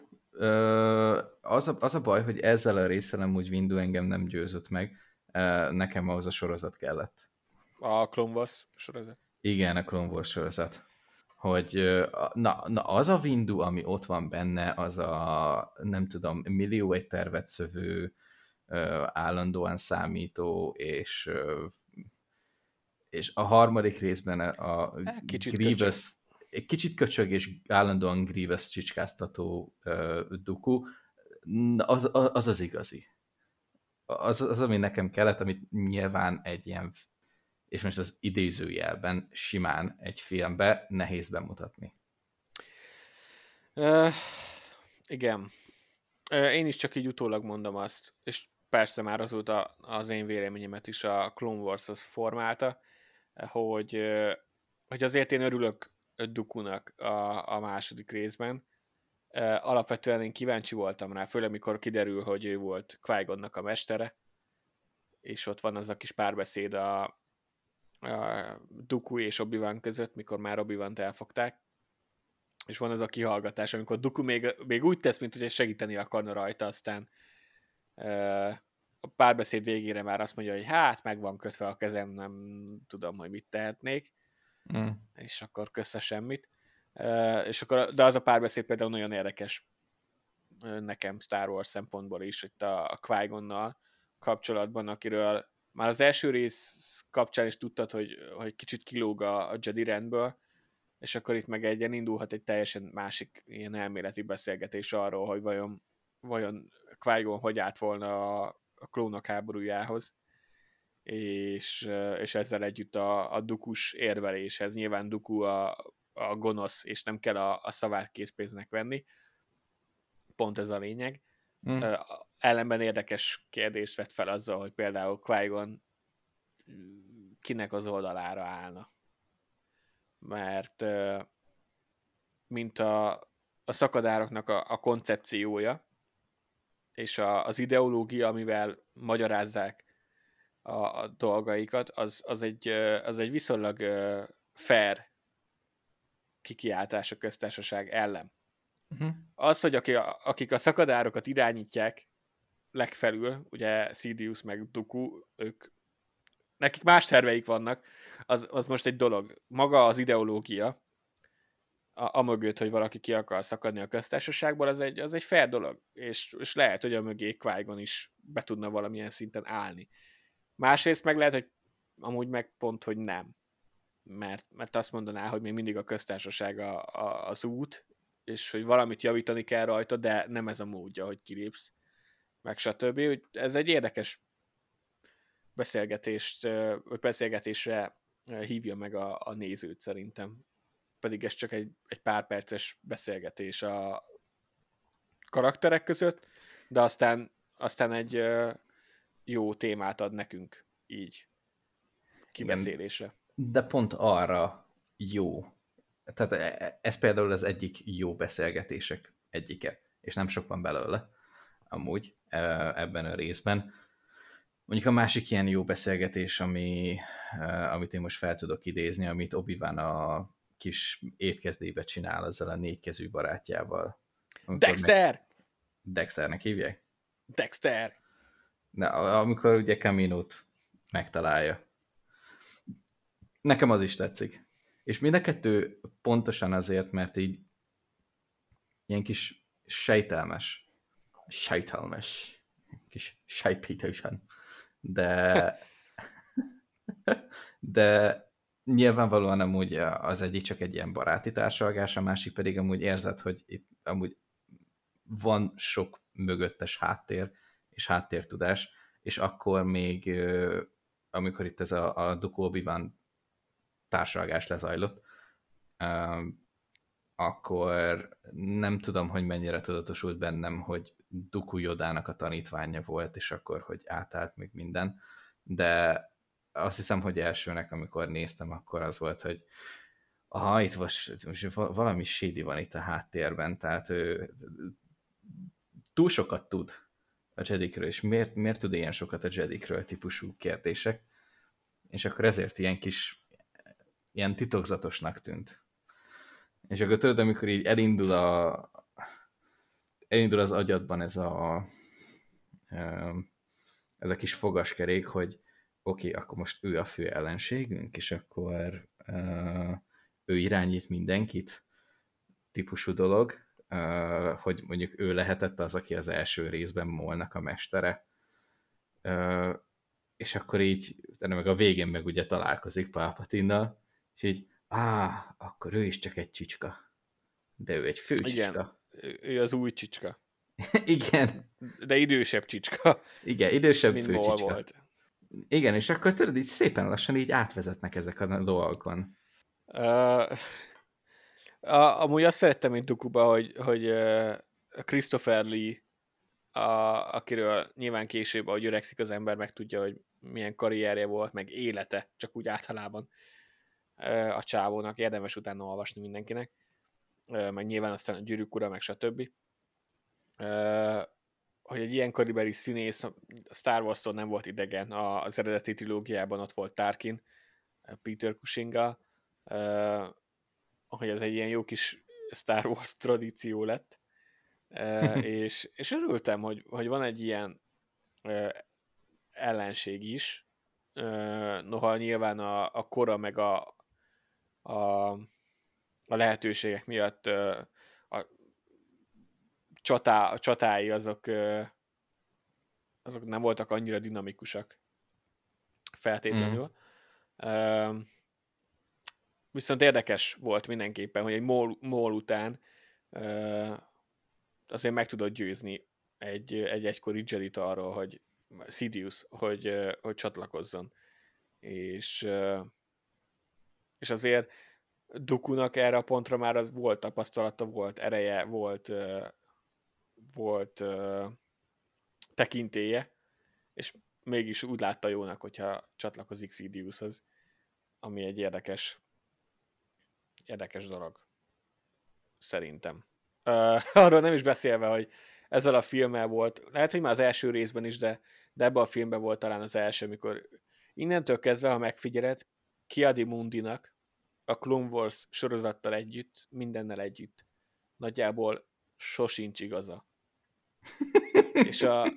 Speaker 2: az a, az a baj, hogy ezzel a résszel nem úgy Windu engem nem győzött meg, nekem ahhoz a sorozat kellett.
Speaker 1: A Clone Wars sorozat?
Speaker 2: Igen, a Clone Wars sorozat hogy na, na az a Windu, ami ott van benne, az a nem tudom, millió egy tervet szövő állandóan számító, és és a harmadik részben a
Speaker 1: kicsit
Speaker 2: Grievous, egy kicsit köcsög és állandóan Grievous csicskáztató uh, Duku, az, az az, az igazi. Az, az, ami nekem kellett, amit nyilván egy ilyen, és most az idézőjelben simán egy filmbe nehéz bemutatni.
Speaker 1: Uh, igen. Uh, én is csak így utólag mondom azt, és persze már azóta az én véleményemet is a Clone Wars az formálta, hogy, hogy azért én örülök Dukunak a, a második részben. Alapvetően én kíváncsi voltam rá, főleg mikor kiderül, hogy ő volt qui a mestere, és ott van az a kis párbeszéd a, a Duku és obi között, mikor már obi elfogták, és van az a kihallgatás, amikor Duku még, még úgy tesz, mint hogy segíteni akarna rajta, aztán a párbeszéd végére már azt mondja, hogy hát meg van kötve a kezem, nem tudom, hogy mit tehetnék, mm. és akkor kösz semmit. És akkor, de az a párbeszéd például nagyon érdekes nekem Star Wars szempontból is, itt a, a qui kapcsolatban, akiről már az első rész kapcsán is tudtad, hogy, hogy kicsit kilóg a, a Jedi rendből, és akkor itt meg egyen indulhat egy teljesen másik ilyen elméleti beszélgetés arról, hogy vajon, vajon qui hogy állt volna a, a klónok háborújához, és, és ezzel együtt a, a dukus érveléshez. Nyilván Duku a, a gonosz, és nem kell a, a szavát készpénznek venni. Pont ez a lényeg. Mm. Ellenben érdekes kérdést vett fel azzal, hogy például qui kinek az oldalára állna. Mert mint a, a szakadároknak a, a koncepciója, és a, az ideológia, amivel magyarázzák a, a dolgaikat, az, az, egy, az egy viszonylag fair kikiáltás a köztársaság ellen. Uh-huh. Az, hogy aki, akik a szakadárokat irányítják legfelül, ugye Sidious meg Duku, ők nekik más terveik vannak, az, az most egy dolog. Maga az ideológia, a, a mögött, hogy valaki ki akar szakadni a köztársaságból, az egy, az egy fair dolog, és, és lehet, hogy a mögé qui is be tudna valamilyen szinten állni. Másrészt meg lehet, hogy amúgy meg pont, hogy nem. Mert, mert azt mondaná, hogy még mindig a köztársaság a, a, az út, és hogy valamit javítani kell rajta, de nem ez a módja, hogy kilépsz, meg stb. Úgy ez egy érdekes beszélgetést, vagy beszélgetésre hívja meg a, a nézőt szerintem pedig ez csak egy, egy pár perces beszélgetés a karakterek között, de aztán, aztán egy jó témát ad nekünk így kibeszélésre.
Speaker 2: De pont arra jó. Tehát e, e, ez például az egyik jó beszélgetések egyike, és nem sok van belőle amúgy e, ebben a részben. Mondjuk a másik ilyen jó beszélgetés, ami, amit én most fel tudok idézni, amit obi a kis étkezdébe csinál ezzel a négykezű barátjával.
Speaker 1: Dexter! Meg...
Speaker 2: Dexternek hívják?
Speaker 1: Dexter!
Speaker 2: Na, amikor ugye Caminót megtalálja. Nekem az is tetszik. És mind a kettő pontosan azért, mert így ilyen kis sejtelmes, sejtelmes, kis sejpítésen, de [laughs] de nyilvánvalóan amúgy az egyik csak egy ilyen baráti társalgás, a másik pedig amúgy érzed, hogy itt amúgy van sok mögöttes háttér és háttértudás, és akkor még, amikor itt ez a, a Duko van társalgás lezajlott, akkor nem tudom, hogy mennyire tudatosult bennem, hogy Duku Jodának a tanítványa volt, és akkor, hogy átállt még minden, de azt hiszem, hogy elsőnek, amikor néztem, akkor az volt, hogy aha, itt most, most valami shady van itt a háttérben, tehát ő túl sokat tud a Jedikről, és miért, miért tud ilyen sokat a Jedikről típusú kérdések, és akkor ezért ilyen kis, ilyen titokzatosnak tűnt. És akkor tudod, amikor így elindul a elindul az agyadban ez a ez a kis fogaskerék, hogy oké, okay, akkor most ő a fő ellenségünk, és akkor uh, ő irányít mindenkit, típusú dolog, uh, hogy mondjuk ő lehetett az, aki az első részben Molnak a mestere, Ö, és akkor így, utána meg a végén meg ugye találkozik Palpatinnal, és így, á, akkor ő is csak egy csicska. De ő egy fő
Speaker 1: Igen, ő az új csicska. [laughs]
Speaker 2: Igen.
Speaker 1: De idősebb csicska.
Speaker 2: Igen, idősebb fő csicska. volt. Igen, és akkor tudod, így szépen lassan így átvezetnek ezek a dolgokon.
Speaker 1: Uh, a, amúgy azt szerettem, mint Dukuba, hogy, hogy uh, Christopher Lee, a, akiről nyilván később, ahogy öregszik az ember, meg tudja, hogy milyen karrierje volt, meg élete, csak úgy általában uh, a csávónak. Érdemes utána olvasni mindenkinek. Uh, meg nyilván aztán a gyűrűk ura, meg stb. Uh, hogy egy ilyen kaliberi színész a Star Wars-tól nem volt idegen, az eredeti trilógiában ott volt Tarkin, Peter Cushing uh, hogy ez egy ilyen jó kis Star Wars tradíció lett, uh, [laughs] és, és örültem, hogy, hogy van egy ilyen ellenség is, noha nyilván a, a kora meg a, a, a lehetőségek miatt csatá, a csatái azok, azok nem voltak annyira dinamikusak feltétlenül. Mm. Viszont érdekes volt mindenképpen, hogy egy mól, mól után azért meg tudod győzni egy, egy egykori Jedi arról, hogy Sidious, hogy, hogy csatlakozzon. És, és azért Dukunak erre a pontra már az volt tapasztalata, volt ereje, volt, volt uh, tekintéje, és mégis úgy látta jónak, hogyha csatlakozik Sidioushoz, ami egy érdekes érdekes dolog. Szerintem. Uh, [laughs] arról nem is beszélve, hogy ezzel a filmmel volt, lehet, hogy már az első részben is, de, de ebben a filmben volt talán az első, amikor innentől kezdve, ha megfigyeled, Kiadi Mundinak a Clone Wars sorozattal együtt, mindennel együtt, nagyjából sosincs igaza. És a,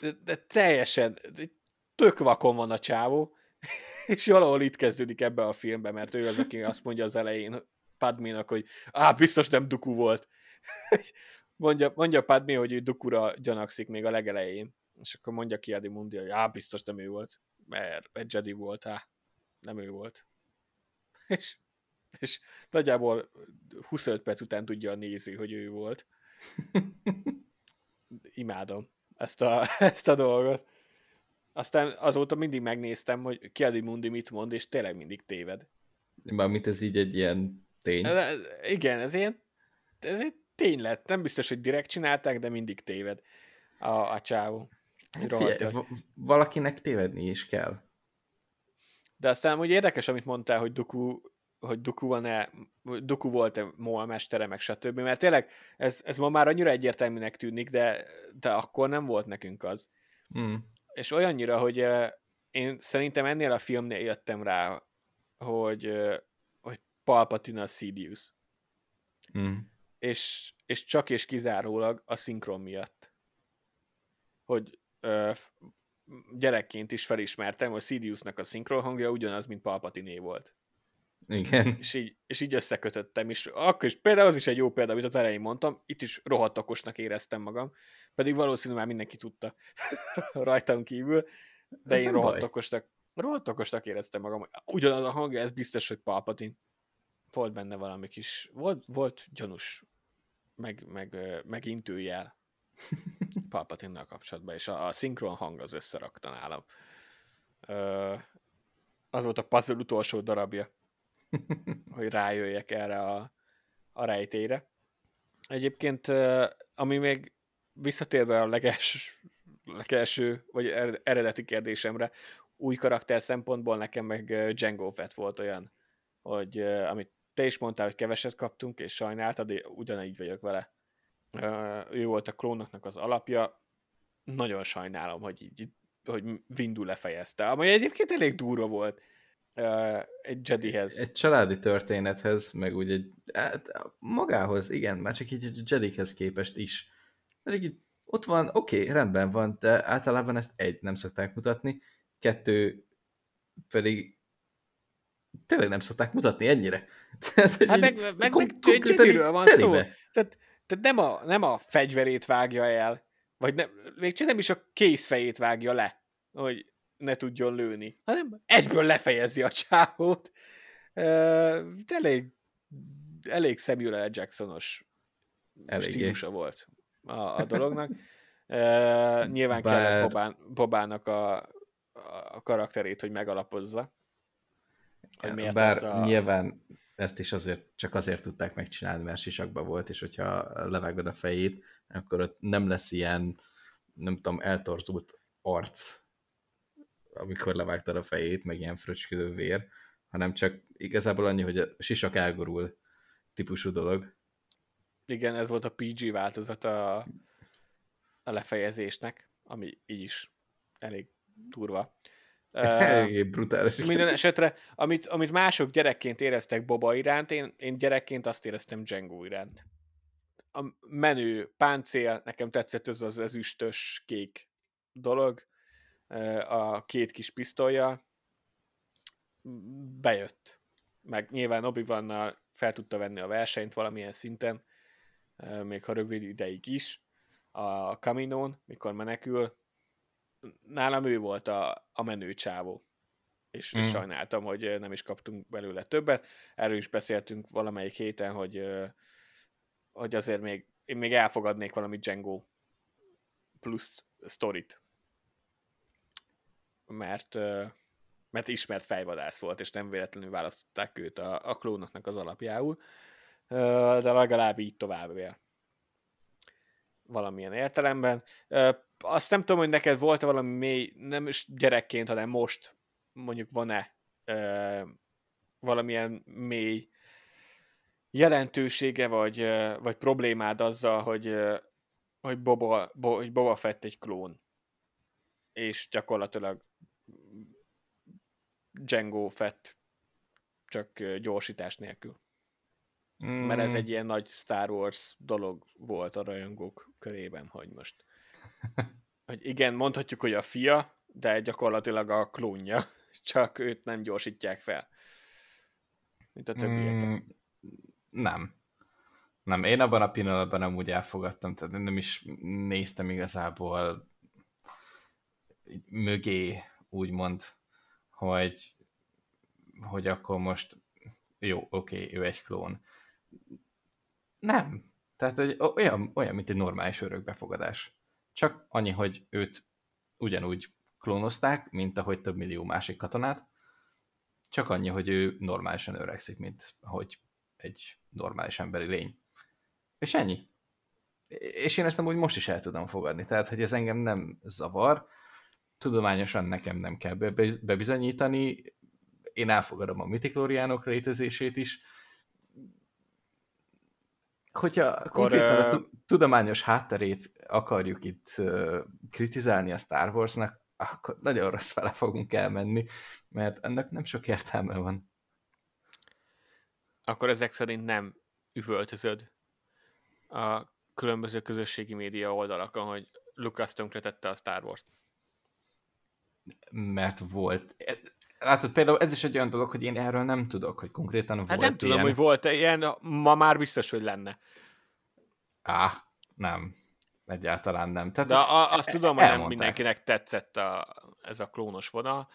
Speaker 1: de, de teljesen, tök vakon van a csávó, [laughs] és valahol itt kezdődik ebbe a filmbe, mert ő az, aki azt mondja az elején Padménak, hogy á, biztos nem Duku volt. [laughs] mondja, mondja Padmé, hogy ő Dukura gyanakszik még a legelején. És akkor mondja ki Adi Mundi, hogy á, biztos nem ő volt, mert egy Jedi volt, á, nem ő volt. [laughs] és, és nagyjából 25 perc után tudja a néző, hogy ő volt. Imádom ezt a, [laughs] ezt a dolgot. Aztán azóta mindig megnéztem, hogy Kiadi Mundi mit mond, és tényleg mindig téved.
Speaker 2: Mármint ez így egy ilyen tény. Ez,
Speaker 1: igen, ez ilyen ez egy tény lett. Nem biztos, hogy direkt csinálták, de mindig téved a, a csávó.
Speaker 2: Hát figyelj, valakinek tévedni is kell.
Speaker 1: De aztán úgy érdekes, amit mondtál, hogy Duku, hogy Duku, van-e, Duku volt-e MOL mestere, meg stb. Mert tényleg ez, ez ma már annyira egyértelműnek tűnik, de, de akkor nem volt nekünk az. Mm és olyannyira, hogy én szerintem ennél a filmnél jöttem rá, hogy, hogy Palpatine a Sidious. Mm. És, és csak és kizárólag a szinkron miatt. Hogy ö, gyerekként is felismertem, hogy Sidiousnak a szinkron hangja ugyanaz, mint Palpatiné volt.
Speaker 2: Igen. [laughs]
Speaker 1: És így, és így összekötöttem, és akkor is, például az is egy jó példa, amit az elején mondtam, itt is rohadt okosnak éreztem magam, pedig valószínűleg már mindenki tudta [laughs] rajtam kívül, de ez én rohadt okosnak, rohadt okosnak éreztem magam. Ugyanaz a hangja, ez biztos, hogy Palpatin. Volt benne valami kis, volt, volt gyanús, meg, meg, meg intőjel [laughs] Palpatinnal kapcsolatban, és a, a szinkron hang az összerakta nálam. az volt a puzzle utolsó darabja hogy rájöjjek erre a, a rejtére. Egyébként, ami még visszatérve a leges, legelső, vagy er, eredeti kérdésemre, új karakter szempontból nekem meg Django Fett volt olyan, hogy amit te is mondtál, hogy keveset kaptunk, és sajnáltad, de ugyanígy vagyok vele. Ő volt a klónoknak az alapja, nagyon sajnálom, hogy így hogy Windu lefejezte, ami egyébként elég durva volt egy Jedihez.
Speaker 2: Egy családi történethez, meg úgy egy, hát magához, igen, már csak így egy Jedihez képest is. Mert így ott van, oké, okay, rendben van, de általában ezt egy, nem szokták mutatni, kettő pedig tényleg nem szokták mutatni ennyire. [laughs]
Speaker 1: Tehát, hát meg, meg, meg, meg Jediről van szó. Tehát, tehát nem, a, nem a fegyverét vágja el, vagy nem, még csak nem is a készfejét vágja le hogy ne tudjon lőni, hanem egyből lefejezi a csávót. elég, elég Samuel L. Jacksonos Eléggé. stílusa volt a, a dolognak. [laughs] nyilván Bár... kellett Bobán, Bobának a, a karakterét, hogy megalapozza.
Speaker 2: Hogy miért Bár a... nyilván ezt is azért, csak azért tudták megcsinálni, mert sisakban volt, és hogyha levágod a fejét, akkor ott nem lesz ilyen, nem tudom, eltorzult arc, amikor levágtad a fejét, meg ilyen fröcskülő vér, hanem csak igazából annyi, hogy a sisak elgurul típusú dolog.
Speaker 1: Igen, ez volt a PG változata a, a lefejezésnek, ami így is elég durva. [laughs]
Speaker 2: Eléggé brutális.
Speaker 1: Minden esetre, amit, amit mások gyerekként éreztek Boba iránt, én, én gyerekként azt éreztem Django iránt. A menő páncél, nekem tetszett az az ezüstös kék dolog, a két kis pisztolya, bejött. Meg nyilván obi fel tudta venni a versenyt valamilyen szinten, még ha rövid ideig is, a Caminon, mikor menekül, nálam ő volt a, a menő csávó. És, mm. sajnáltam, hogy nem is kaptunk belőle többet. Erről is beszéltünk valamelyik héten, hogy, hogy azért még, én még elfogadnék valami Django plusz sztorit. Mert, mert ismert fejvadász volt, és nem véletlenül választották őt a, a klónoknak az alapjául, de legalább így tovább él. Valamilyen értelemben azt nem tudom, hogy neked volt-e valami mély, nem is gyerekként, hanem most mondjuk van-e valamilyen mély jelentősége, vagy, vagy problémád azzal, hogy, hogy, Boba, Bo, hogy Boba Fett egy klón, és gyakorlatilag Django Fett csak gyorsítás nélkül. Mm. Mert ez egy ilyen nagy Star Wars dolog volt a rajongók körében, hogy most [laughs] hogy igen, mondhatjuk, hogy a fia, de gyakorlatilag a klónja, [laughs] csak őt nem gyorsítják fel. Mint a többieket. Mm,
Speaker 2: nem. Nem, én abban a pillanatban nem úgy elfogadtam, tehát nem is néztem igazából mögé, úgymond, hogy, hogy akkor most jó, oké, ő egy klón. Nem. Tehát hogy olyan, olyan, mint egy normális örökbefogadás. Csak annyi, hogy őt ugyanúgy klónozták, mint ahogy több millió másik katonát, csak annyi, hogy ő normálisan öregszik, mint ahogy egy normális emberi lény. És ennyi. És én ezt amúgy most is el tudom fogadni, tehát, hogy ez engem nem zavar, tudományosan nekem nem kell bebizonyítani, én elfogadom a mitiklóriánok létezését is, hogyha Akkor, konkrétan a tudományos hátterét akarjuk itt kritizálni a Star Warsnak, akkor nagyon rossz fele fogunk elmenni, mert ennek nem sok értelme van.
Speaker 1: Akkor ezek szerint nem üvöltözöd a különböző közösségi média oldalakon, hogy Lucas tönkretette a Star Wars-t.
Speaker 2: Mert volt. Látod, például ez is egy olyan dolog, hogy én erről nem tudok, hogy konkrétan volt
Speaker 1: Hát nem tudom, ilyen... hogy volt-e ilyen, ma már biztos, hogy lenne.
Speaker 2: Á, nem. Egyáltalán nem.
Speaker 1: Tehát De a, azt tudom, hogy nem mindenkinek tetszett a, ez a klónos vonal.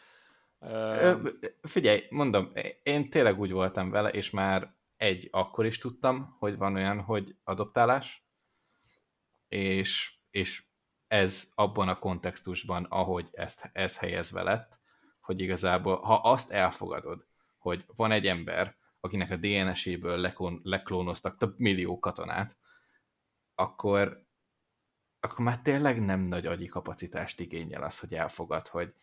Speaker 2: Ö, figyelj, mondom, én tényleg úgy voltam vele, és már egy, akkor is tudtam, hogy van olyan, hogy adoptálás, és, és ez abban a kontextusban, ahogy ezt, ez helyezve lett, hogy igazából, ha azt elfogadod, hogy van egy ember, akinek a DNS-éből leklónoztak több millió katonát, akkor, akkor már tényleg nem nagy agyi kapacitást igényel az, hogy elfogad, hogy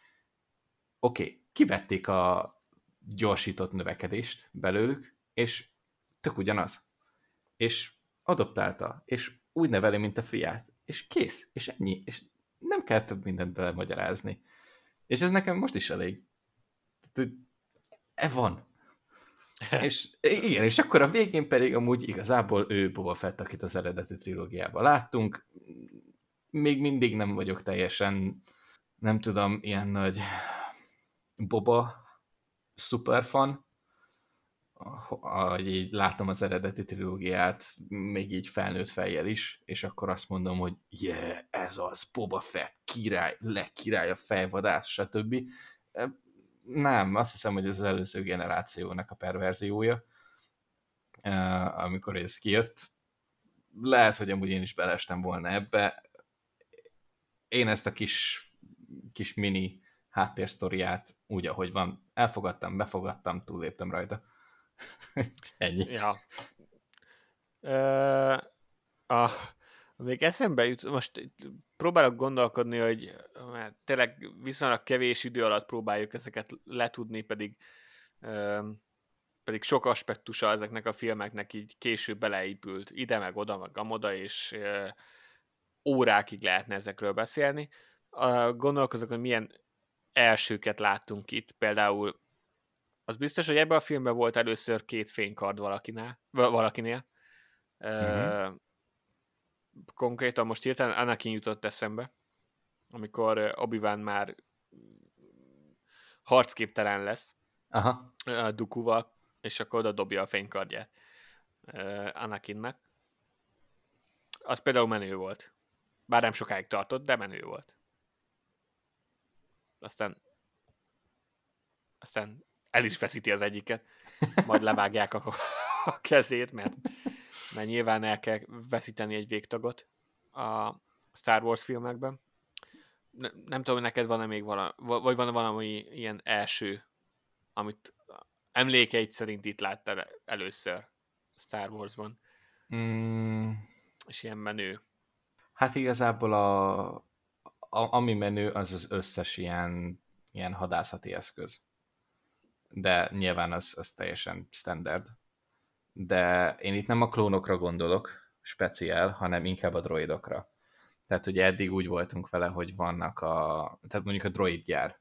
Speaker 2: oké, okay, kivették a gyorsított növekedést belőlük, és tök ugyanaz. És adoptálta, és úgy neveli, mint a fiát, és kész, és ennyi, és nem kell több mindent belemagyarázni. És ez nekem most is elég. E van. [laughs] és igen, és akkor a végén pedig amúgy igazából ő Boba Fett, akit az eredeti trilógiában láttunk. Még mindig nem vagyok teljesen, nem tudom, ilyen nagy Boba szuperfan. Hogy így látom az eredeti trilógiát, még így felnőtt fejjel is, és akkor azt mondom, hogy yeah, ez az, Boba Fett, király, legkirály a fejvadász, stb. Nem, azt hiszem, hogy ez az előző generációnak a perverziója, amikor ez kijött. Lehet, hogy amúgy én is belestem volna ebbe. Én ezt a kis, kis mini háttérsztoriát úgy, ahogy van, elfogadtam, befogadtam, túléptem rajta. [laughs] Ennyi.
Speaker 1: Ja. Uh, a, még eszembe jut, most próbálok gondolkodni, hogy mert tényleg viszonylag kevés idő alatt próbáljuk ezeket letudni, pedig uh, pedig sok aspektusa ezeknek a filmeknek így később beleépült, ide meg oda, meg amoda, és uh, órákig lehetne ezekről beszélni. Gondolkozok, hogy milyen elsőket láttunk itt, például az biztos, hogy ebben a filmben volt először két fénykard valakinál, valakinél. Mm-hmm. Uh, konkrétan most hirtelen Anakin jutott eszembe, amikor obi már harcképtelen lesz
Speaker 2: Aha.
Speaker 1: a Dukuval, és akkor oda dobja a fénykardját uh, Anakinnek. Az például menő volt. Bár nem sokáig tartott, de menő volt. Aztán aztán el is feszíti az egyiket, majd levágják a, a kezét, mert, mert nyilván el kell veszíteni egy végtagot a Star Wars filmekben. Ne, nem tudom, neked van-e még valami, vagy van valami ilyen első, amit emlékeid szerint itt láttál először Star Warsban.
Speaker 2: Mm.
Speaker 1: És ilyen menő.
Speaker 2: Hát igazából a, a, ami menő, az az összes ilyen, ilyen hadászati eszköz de nyilván az, az teljesen standard. De én itt nem a klónokra gondolok speciál, hanem inkább a droidokra. Tehát ugye eddig úgy voltunk vele, hogy vannak a, tehát mondjuk a droidgyár.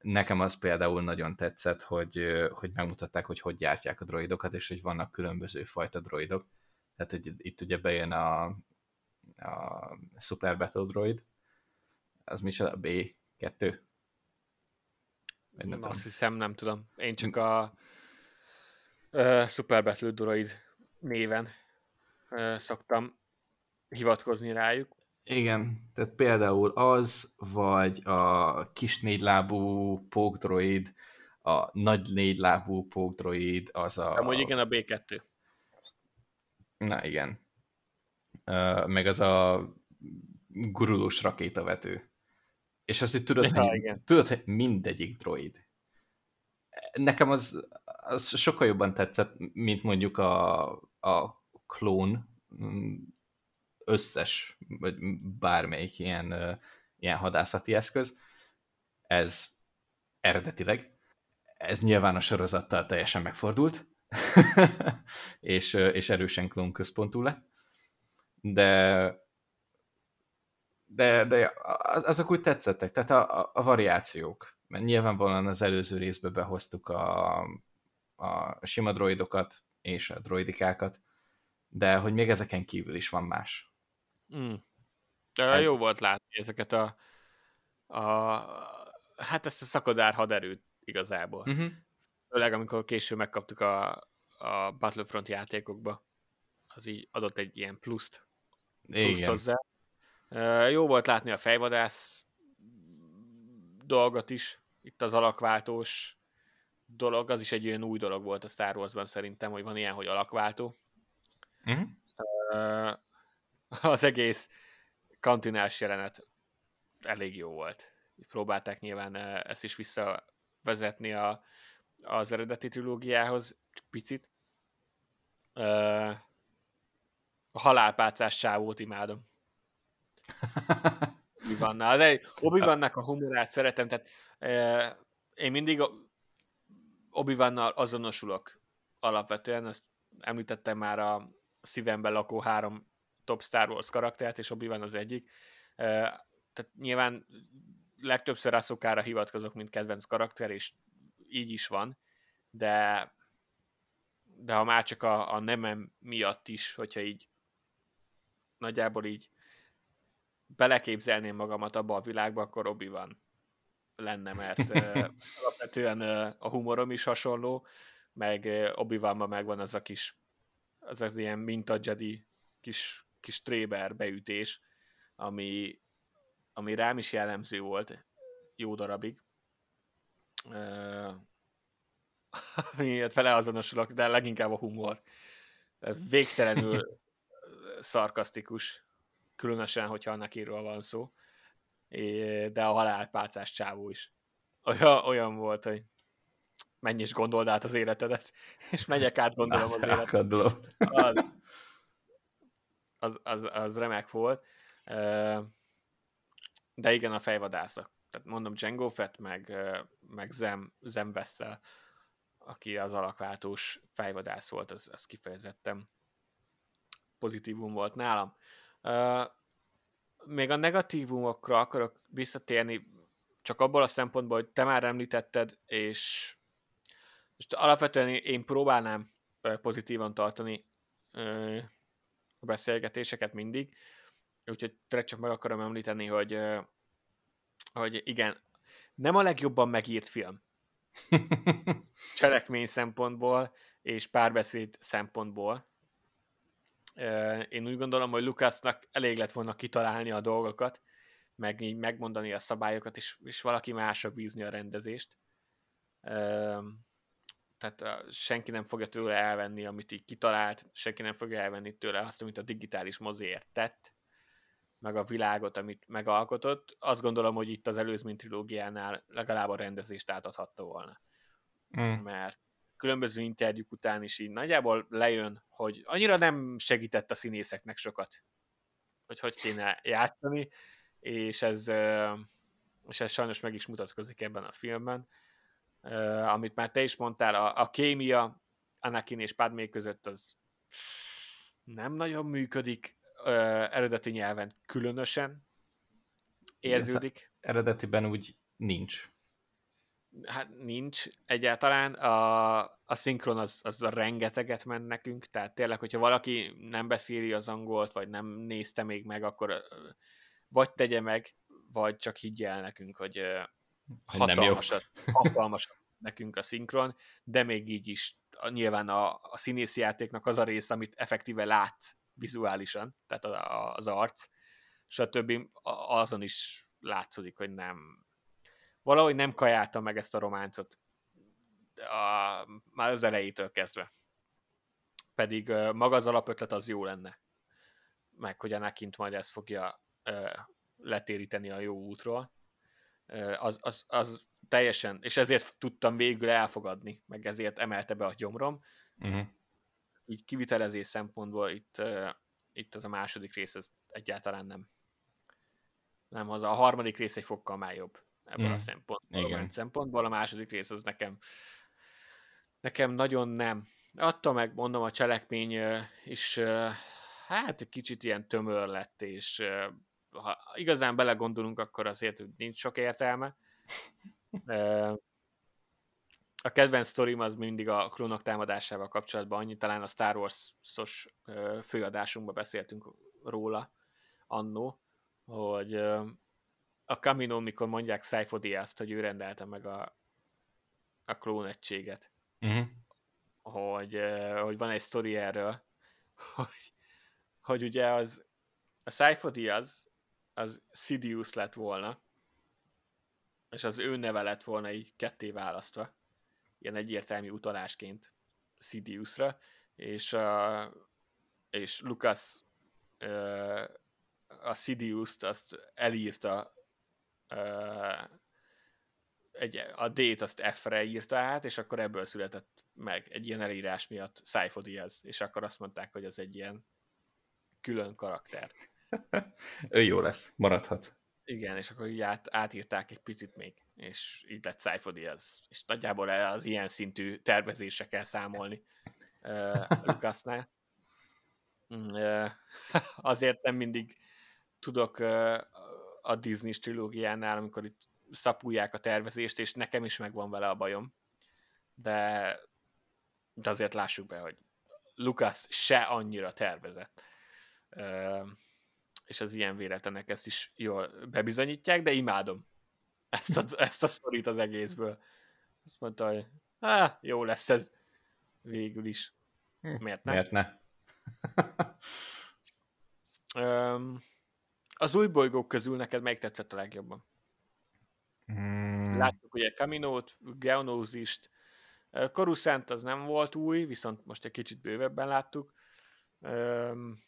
Speaker 2: Nekem az például nagyon tetszett, hogy, hogy megmutatták, hogy hogy gyártják a droidokat, és hogy vannak különböző fajta droidok. Tehát, hogy itt ugye bejön a, a Super Battle Droid, az mi is a B2,
Speaker 1: nem Azt hiszem, nem tudom. Én csak a uh, Super Battle Droid néven uh, szoktam hivatkozni rájuk.
Speaker 2: Igen, tehát például az, vagy a kis négylábú pókdroid, a nagy négylábú pókdroid, az a...
Speaker 1: Amúgy igen, a B2.
Speaker 2: Na igen. Uh, meg az a gurulós rakétavető. És azt hogy tudod, ja, hogy, igen. tudod, hogy mindegyik droid. Nekem az, az sokkal jobban tetszett, mint mondjuk a, a klón mm, összes, vagy bármelyik ilyen, ilyen hadászati eszköz. Ez eredetileg. Ez nyilván a sorozattal teljesen megfordult, [laughs] és, és erősen klón központú lett. De de, de azok úgy tetszettek, tehát a, a, a variációk. Mert nyilvánvalóan az előző részbe behoztuk a, a sima droidokat és a droidikákat, de hogy még ezeken kívül is van más.
Speaker 1: Mm. De Ez... Jó volt látni ezeket a, a hát ezt a szakadár haderőt igazából. Uh-huh. Főleg amikor később megkaptuk a, a Battlefront játékokba, az így adott egy ilyen pluszt, pluszt Igen. hozzá. Jó volt látni a fejvadász dolgot is, itt az alakváltós dolog, az is egy olyan új dolog volt a Star Wars-ban szerintem, hogy van ilyen, hogy alakváltó. Uh-huh. Az egész kantinás jelenet elég jó volt. Próbálták nyilván ezt is visszavezetni a, az eredeti trilógiához, picit. A halálpácás csávót imádom obi vannál De obi a humorát szeretem, tehát eh, én mindig obi azonosulok alapvetően, ezt említettem már a szívemben lakó három top Star Wars karaktert, és obi az egyik. Eh, tehát nyilván legtöbbször Asukára hivatkozok, mint kedvenc karakter, és így is van, de de ha már csak a, a nemem miatt is, hogyha így nagyjából így beleképzelném magamat abba a világba, akkor obi van lenne, mert [laughs] alapvetően a humorom is hasonló, meg obi megvan az a kis, az az ilyen minta Jedi kis, kis tréber beütés, ami, ami rám is jellemző volt jó darabig. [laughs] miért vele azonosulok, de leginkább a humor. Végtelenül [laughs] szarkasztikus, különösen, hogyha annak írról van szó, de a halálpálcás csávó is. Olyan, olyan volt, hogy menj és gondold át az életedet, és megyek át, gondolom az életedet. Az, az, az, az remek volt. De igen, a fejvadászok. Tehát mondom, Django Fett, meg, meg Zem, Zem Vessel, aki az alakváltós fejvadász volt, az, az kifejezetten pozitívum volt nálam. Még a negatívumokra akarok visszatérni, csak abból a szempontból, hogy te már említetted, és most alapvetően én próbálnám pozitívan tartani a beszélgetéseket mindig, úgyhogy csak meg akarom említeni, hogy, hogy igen, nem a legjobban megírt film. [laughs] Cselekmény szempontból és párbeszéd szempontból. Én úgy gondolom, hogy Lukasznak elég lett volna kitalálni a dolgokat, meg így megmondani a szabályokat, és, és valaki másra bízni a rendezést. Tehát senki nem fogja tőle elvenni, amit így kitalált, senki nem fogja elvenni tőle azt, amit a digitális moziért tett, meg a világot, amit megalkotott. Azt gondolom, hogy itt az előzmény trilógiánál legalább a rendezést átadhatta volna. Mm. Mert különböző interjúk után is így nagyjából lejön, hogy annyira nem segített a színészeknek sokat, hogy hogy kéne játszani, és ez, és ez sajnos meg is mutatkozik ebben a filmben. Amit már te is mondtál, a, a kémia Anakin és Padmé között az nem nagyon működik, eredeti nyelven különösen érződik.
Speaker 2: Ez eredetiben úgy nincs
Speaker 1: hát nincs egyáltalán. A, a szinkron az, az a rengeteget ment nekünk, tehát tényleg, hogyha valaki nem beszéli az angolt, vagy nem nézte még meg, akkor vagy tegye meg, vagy csak higgye el nekünk, hogy hatalmasat, hatalmasat nekünk a szinkron, de még így is nyilván a, a színészi játéknak az a rész, amit effektíve lát vizuálisan, tehát az arc, stb. azon is látszódik, hogy nem, valahogy nem kajálta meg ezt a románcot a, már az elejétől kezdve. Pedig uh, maga az alapötlet az jó lenne. Meg hogy a Nekint majd ezt fogja uh, letéríteni a jó útról. Uh, az, az, az teljesen, és ezért tudtam végül elfogadni, meg ezért emelte be a gyomrom. Uh-huh. Így kivitelezés szempontból itt, uh, itt az a második rész ez egyáltalán nem nem az a harmadik rész egy fokkal már jobb ebből mm. a szempontból. Igen. A szempontból a második rész az nekem nekem nagyon nem. Attól meg mondom, a cselekmény is hát egy kicsit ilyen tömör lett, és ha igazán belegondolunk, akkor azért nincs sok értelme. A kedvenc sztorim az mindig a klónok támadásával kapcsolatban annyi, talán a Star Wars-os főadásunkban beszéltünk róla annó, hogy a Camino, mikor mondják Szájfodiászt, hogy ő rendelte meg a, a klón egységet. Uh-huh. Hogy, hogy van egy sztori erről, [laughs] hogy, hogy ugye az a Szájfodi az, az Sidious lett volna, és az ő neve lett volna így ketté választva, ilyen egyértelmű utalásként Sidiousra, és, a, és Lucas a Sidious-t azt elírta egy, a D-t azt F-re írta át, és akkor ebből született meg egy ilyen elírás miatt Saifo Diaz, és akkor azt mondták, hogy az egy ilyen külön karakter. [laughs]
Speaker 2: ő jó lesz, maradhat.
Speaker 1: Igen, és akkor így át, átírták egy picit még, és így lett Saifo Diaz. És nagyjából az ilyen szintű tervezésre kell számolni uh, [laughs] Lucasnál. Uh, [laughs] azért nem mindig tudok uh, a Disney trilógiánál, amikor itt szapulják a tervezést, és nekem is megvan vele a bajom. De, de azért lássuk be, hogy Lucas se annyira tervezett. És az ilyen véletlenek ezt is jól bebizonyítják, de imádom ezt a, ezt a szorít az egészből. Azt mondta, hogy Há, jó lesz ez. végül is. Hm, Miért
Speaker 2: ne? Miért ne?
Speaker 1: um, az új bolygók közül neked melyik tetszett a legjobban? Hmm. Látjuk ugye Caminót, Geonózist, Coruscant az nem volt új, viszont most egy kicsit bővebben láttuk. Um,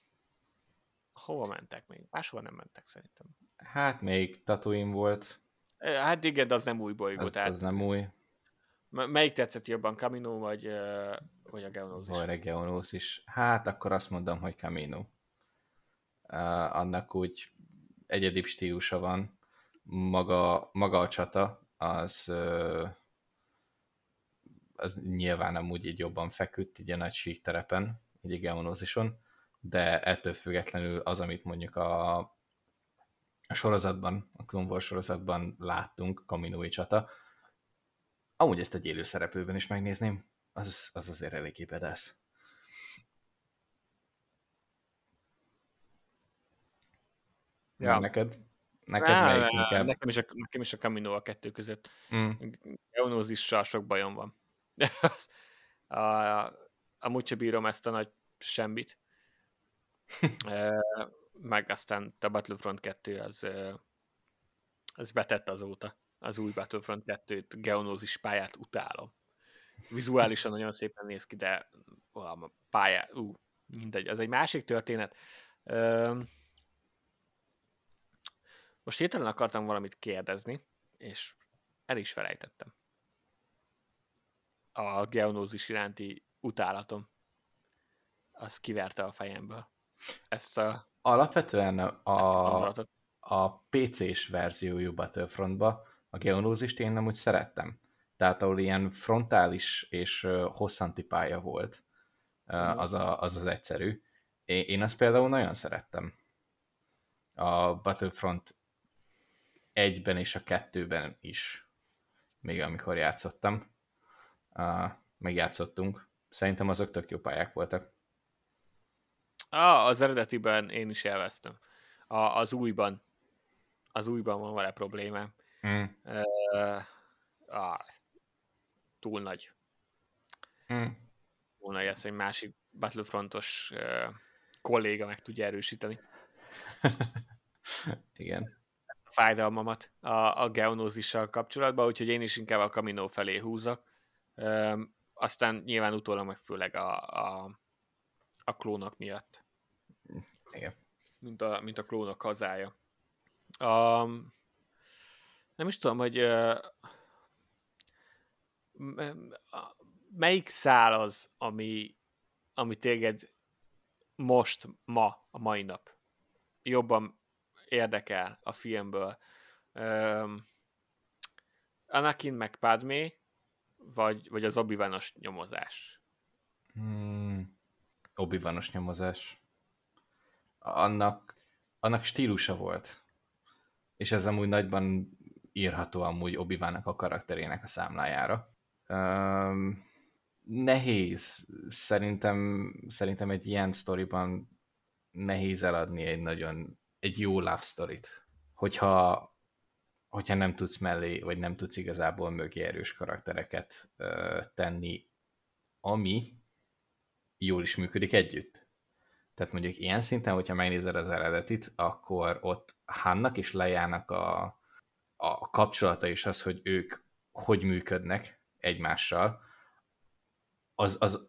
Speaker 1: hova mentek még? Máshova nem mentek szerintem.
Speaker 2: Hát még Tatooine volt.
Speaker 1: Hát igen, de az nem új bolygó.
Speaker 2: Az, tehát... az nem új.
Speaker 1: Melyik tetszett jobban, Camino vagy, vagy a Geonózis?
Speaker 2: Vagy a Geonózis. Hát akkor azt mondom, hogy Camino. Annak úgy egyedibb stílusa van. Maga, maga a csata, az az nyilván nem úgy így jobban feküdt, így a nagy sík terepen, így a Geonózison, de ettől függetlenül az, amit mondjuk a, a sorozatban, a Clone Wars sorozatban láttunk, Kaminói csata, amúgy ezt egy élő szereplőben is megnézném, az, az azért eléggé bedász. Ja. Neked? Neked Á, melyik inkább?
Speaker 1: Nekem is, a, nekem is a Camino a kettő között. Mm. Geonózissal sok bajom van. [laughs] a, amúgy sem bírom ezt a nagy semmit. [laughs] e, meg aztán a Battlefront 2 az, az betett azóta. Az új Battlefront 2-t, geonózis pályát utálom. Vizuálisan nagyon szépen néz ki, de a pályá, ú, mindegy, az egy másik történet. Most hirtelen akartam valamit kérdezni, és el is felejtettem a geonózis iránti utálatom. Az kiverte a fejemből. Ezt a...
Speaker 2: Alapvetően a, a, a PC-s verziójú Battlefrontba a geonózist én nem úgy szerettem. Tehát ahol ilyen frontális és hosszanti pálya volt, az, a, az az egyszerű. Én, én azt például nagyon szerettem. A Battlefront egyben és a kettőben is, még amikor játszottam megjátszottunk. Szerintem azok tök jó pályák voltak.
Speaker 1: Ah, az eredetiben én is elvesztem. A, az újban. Az újban van vele problémám. Mm. Uh, ah, túl nagy. Mm. Túl nagy, ezt egy másik Battlefrontos uh, kolléga meg tudja erősíteni. [laughs]
Speaker 2: Igen.
Speaker 1: Fájdalmamat a, a geonózissal kapcsolatban, úgyhogy én is inkább a Camino felé húzok aztán nyilván utólag meg főleg a, a, a klónok miatt.
Speaker 2: Igen.
Speaker 1: Mint a, mint a klónok hazája. A, nem is tudom, hogy melyik szál az, ami, ami téged most, ma, a mai nap jobban érdekel a filmből. Um, Anakin meg Padmé, vagy, vagy az obi nyomozás?
Speaker 2: Hmm, obi nyomozás. Annak, annak stílusa volt. És ez amúgy nagyban írható amúgy obi a karakterének a számlájára. Um, nehéz. Szerintem, szerintem egy ilyen sztoriban nehéz eladni egy nagyon, egy jó love sztorit. Hogyha hogyha nem tudsz mellé, vagy nem tudsz igazából mögé erős karaktereket ö, tenni, ami jól is működik együtt. Tehát mondjuk ilyen szinten, hogyha megnézed az eredetit, akkor ott Hannak és Lejának a, a kapcsolata is az, hogy ők hogy működnek egymással, az, az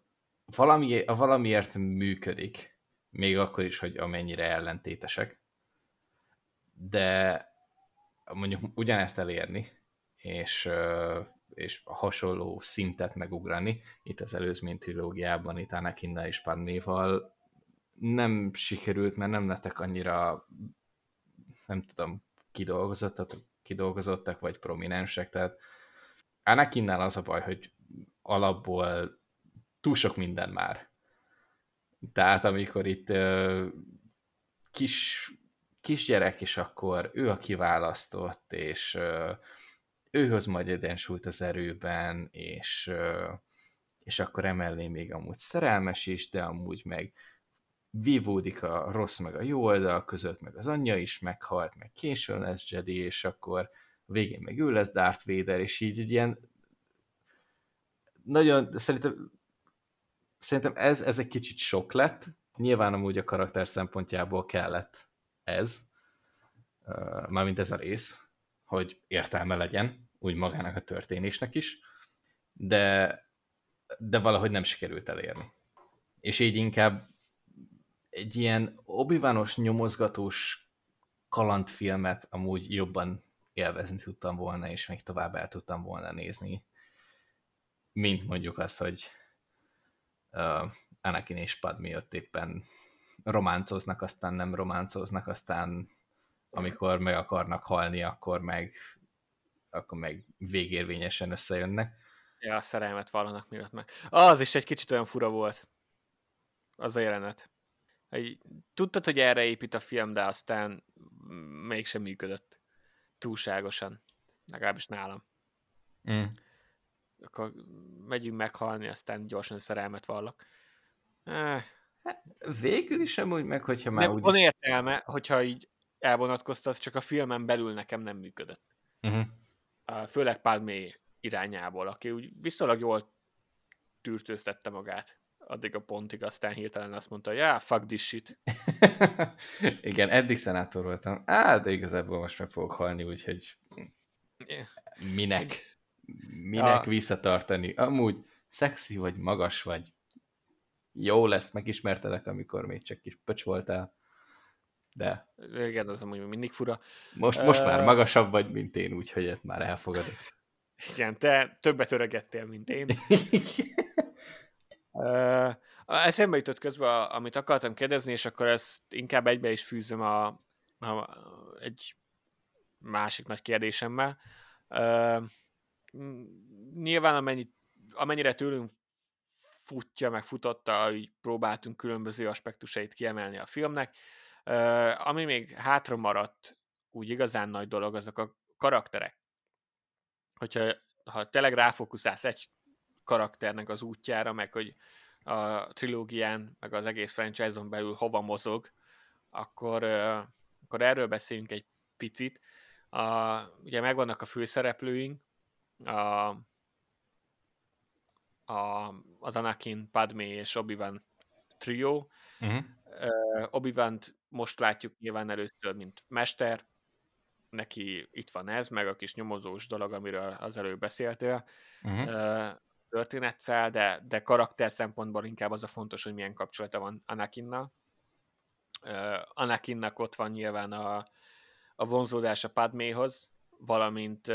Speaker 2: valami, valamiért működik, még akkor is, hogy amennyire ellentétesek. De mondjuk ugyanezt elérni, és, és hasonló szintet megugrani, itt az előzmény trilógiában, itt Anakinnal és Padméval nem sikerült, mert nem lettek annyira, nem tudom, kidolgozottak, kidolgozottak vagy prominensek, tehát Anakinnál az a baj, hogy alapból túl sok minden már. Tehát amikor itt uh, kis kisgyerek, és akkor ő a kiválasztott, és ő hoz majd egyensúlyt az erőben, és, és akkor emellé még amúgy szerelmes is, de amúgy meg vívódik a rossz meg a jó oldal között, meg az anyja is meghalt, meg későn lesz Jedi, és akkor végén meg ő lesz Darth Vader, és így egy ilyen nagyon, szerintem szerintem ez, ez egy kicsit sok lett, nyilván amúgy a karakter szempontjából kellett ez, mármint ez a rész, hogy értelme legyen, úgy magának a történésnek is, de, de valahogy nem sikerült elérni. És így inkább egy ilyen obi nyomozgatós kalandfilmet amúgy jobban élvezni tudtam volna, és még tovább el tudtam volna nézni, mint mondjuk azt, hogy uh, Anakin és Padmé ott éppen románcoznak, aztán nem románcoznak, aztán amikor meg akarnak halni, akkor meg, akkor meg végérvényesen összejönnek.
Speaker 1: Ja, a szerelmet vallanak miatt meg. Az is egy kicsit olyan fura volt. Az a jelenet. Egy, tudtad, hogy erre épít a film, de aztán mégsem működött. Túlságosan. Legalábbis nálam. Mm. Akkor megyünk meghalni, aztán gyorsan szerelmet vallak.
Speaker 2: Eh. Hát, végül is úgy meg, hogyha már
Speaker 1: nem, úgy van is... értelme, hogyha így elvonatkoztat, csak a filmen belül nekem nem működött. Uh-huh. Főleg Palmé irányából, aki úgy viszonylag jól tűrtőztette magát addig a pontig, aztán hirtelen azt mondta, hogy yeah, fuck this shit. [laughs]
Speaker 2: Igen, eddig szenátor voltam. Á, de igazából most meg fogok halni, úgyhogy minek? Minek a... visszatartani? Amúgy szexi vagy, magas vagy, jó lesz, megismertelek, amikor még csak kis pöcs voltál. De...
Speaker 1: Igen, az amúgy mindig fura.
Speaker 2: Most, most uh... már magasabb vagy, mint én, úgyhogy már elfogadod. [laughs]
Speaker 1: Igen, te többet öregettél, mint én. [laughs] uh, eszembe jutott közben, amit akartam kérdezni, és akkor ezt inkább egybe is fűzöm a, a, egy másik nagy kérdésemmel. Uh, nyilván amennyit, amennyire tőlünk futja, meg futotta, hogy próbáltunk különböző aspektusait kiemelni a filmnek. Ami még hátra maradt, úgy igazán nagy dolog, azok a karakterek. Hogyha ha tényleg ráfókuszálsz egy karakternek az útjára, meg hogy a trilógián, meg az egész franchise-on belül hova mozog, akkor, uh, akkor erről beszéljünk egy picit. Uh, ugye megvannak a főszereplőink, a, a, az Anakin, Padmé és Obi-Wan trio. Uh-huh. Uh, obi most látjuk nyilván először, mint mester, neki itt van ez, meg a kis nyomozós dolog, amiről az előbb beszéltél, uh-huh. uh, történetszel, de, de karakter szempontból inkább az a fontos, hogy milyen kapcsolata van Anakinnal. Uh, Anakinnak ott van nyilván a, a vonzódás a Padméhoz, valamint,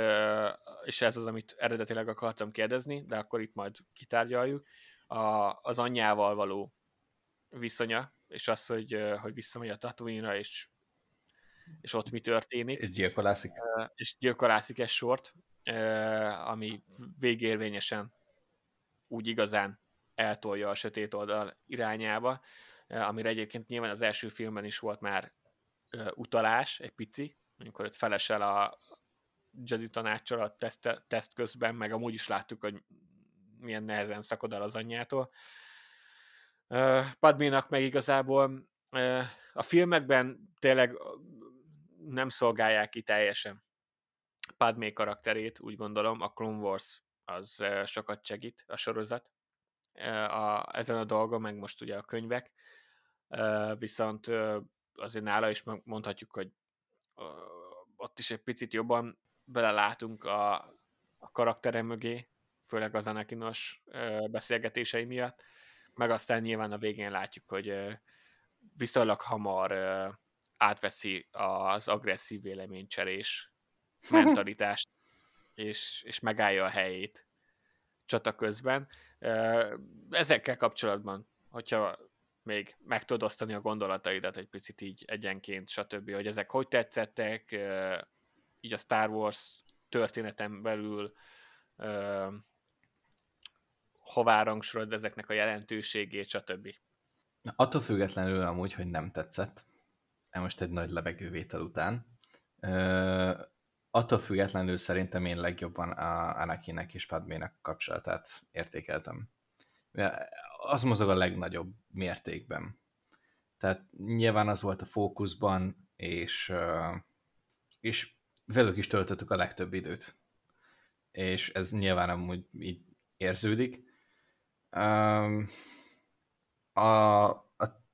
Speaker 1: és ez az, amit eredetileg akartam kérdezni, de akkor itt majd kitárgyaljuk, a, az anyjával való viszonya, és az, hogy, hogy visszamegy a tatooine és, és ott mi történik.
Speaker 2: És gyilkolászik.
Speaker 1: És gyilkolászik egy sort, ami végérvényesen úgy igazán eltolja a sötét oldal irányába, amire egyébként nyilván az első filmben is volt már utalás, egy pici, amikor ott felesel a, Jedi tanácsal a teszt, teszt közben, meg amúgy is láttuk, hogy milyen nehezen szakod el az anyjától. Uh, Padménak meg igazából a filmekben tényleg nem szolgálják ki teljesen Padmé karakterét, úgy gondolom, a Clone Wars az uh, sokat segít, a sorozat a, ezen a dolgon, meg most ugye a könyvek, viszont azért nála is mondhatjuk, hogy ott is egy picit jobban belelátunk a, a karaktere mögé, főleg az Anakinos beszélgetései miatt, meg aztán nyilván a végén látjuk, hogy viszonylag hamar átveszi az agresszív véleménycserés [laughs] mentalitást, és, és megállja a helyét csata közben. Ezekkel kapcsolatban, hogyha még meg tudod osztani a gondolataidat egy picit így egyenként, stb., hogy ezek hogy tetszettek, így a Star Wars történeten belül uh, hová rangsorod ezeknek a jelentőségét, stb.
Speaker 2: Na, attól függetlenül amúgy, hogy nem tetszett, most egy nagy levegővétel után, uh, attól függetlenül szerintem én legjobban a Anakinnek és Padmének kapcsolatát értékeltem. Az mozog a legnagyobb mértékben. Tehát nyilván az volt a fókuszban, és, és velük is töltöttük a legtöbb időt. És ez nyilván amúgy így érződik. Um, A, a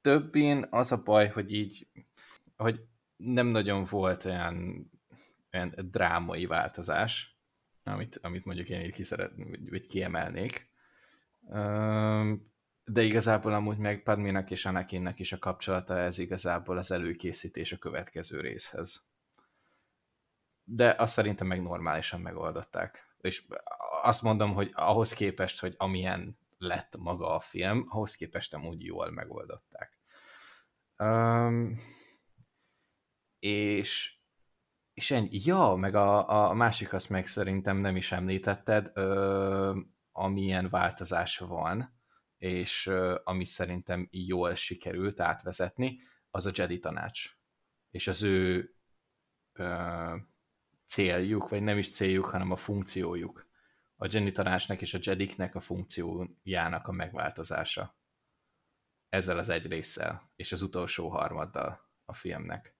Speaker 2: többin az a baj, hogy így, hogy nem nagyon volt olyan, olyan drámai változás, amit, amit mondjuk én így kiszeret, vagy kiemelnék. De igazából amúgy meg Padménak és Anakinnek is a kapcsolata ez igazából az előkészítés a következő részhez. De azt szerintem meg normálisan megoldották. És azt mondom, hogy ahhoz képest, hogy amilyen lett maga a film, ahhoz képest amúgy jól megoldották. Um, és és ennyi. Ja, meg a, a másik azt meg szerintem nem is említetted, ö, amilyen változás van, és ö, ami szerintem jól sikerült átvezetni, az a Jedi tanács. És az ő céljuk, vagy nem is céljuk, hanem a funkciójuk. A Jedi tanácsnak és a Jediknek a funkciójának a megváltozása. Ezzel az egy résszel, és az utolsó harmaddal a filmnek.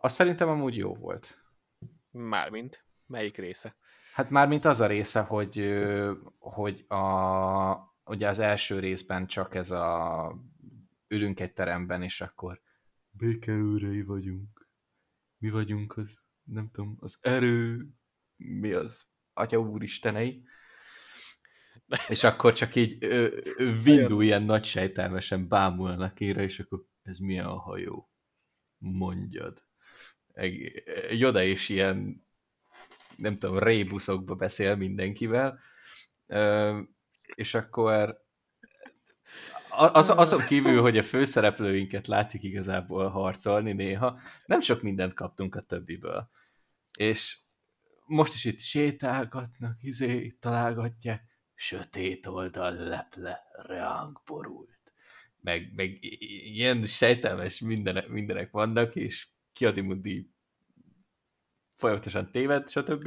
Speaker 2: Azt szerintem amúgy jó volt.
Speaker 1: Mármint? Melyik része?
Speaker 2: Hát mármint az a része, hogy, hogy a, ugye az első részben csak ez a ülünk egy teremben, és akkor békeőrei vagyunk. Mi vagyunk az, nem tudom, az erő, mi az, Atya úristenei. És akkor csak így Vindu ilyen nagy sejtelmesen bámulnak ére, és akkor ez milyen a hajó? Mondjad egy oda is ilyen, nem tudom, rébuszokba beszél mindenkivel, és akkor az, azon kívül, hogy a főszereplőinket látjuk igazából harcolni néha, nem sok mindent kaptunk a többiből. És most is itt sétálgatnak, izé, találgatják, sötét oldal leple, reánk borult. Meg, meg ilyen sejtelmes mindenek, mindenek vannak, és Kiadimundi folyamatosan téved, stb.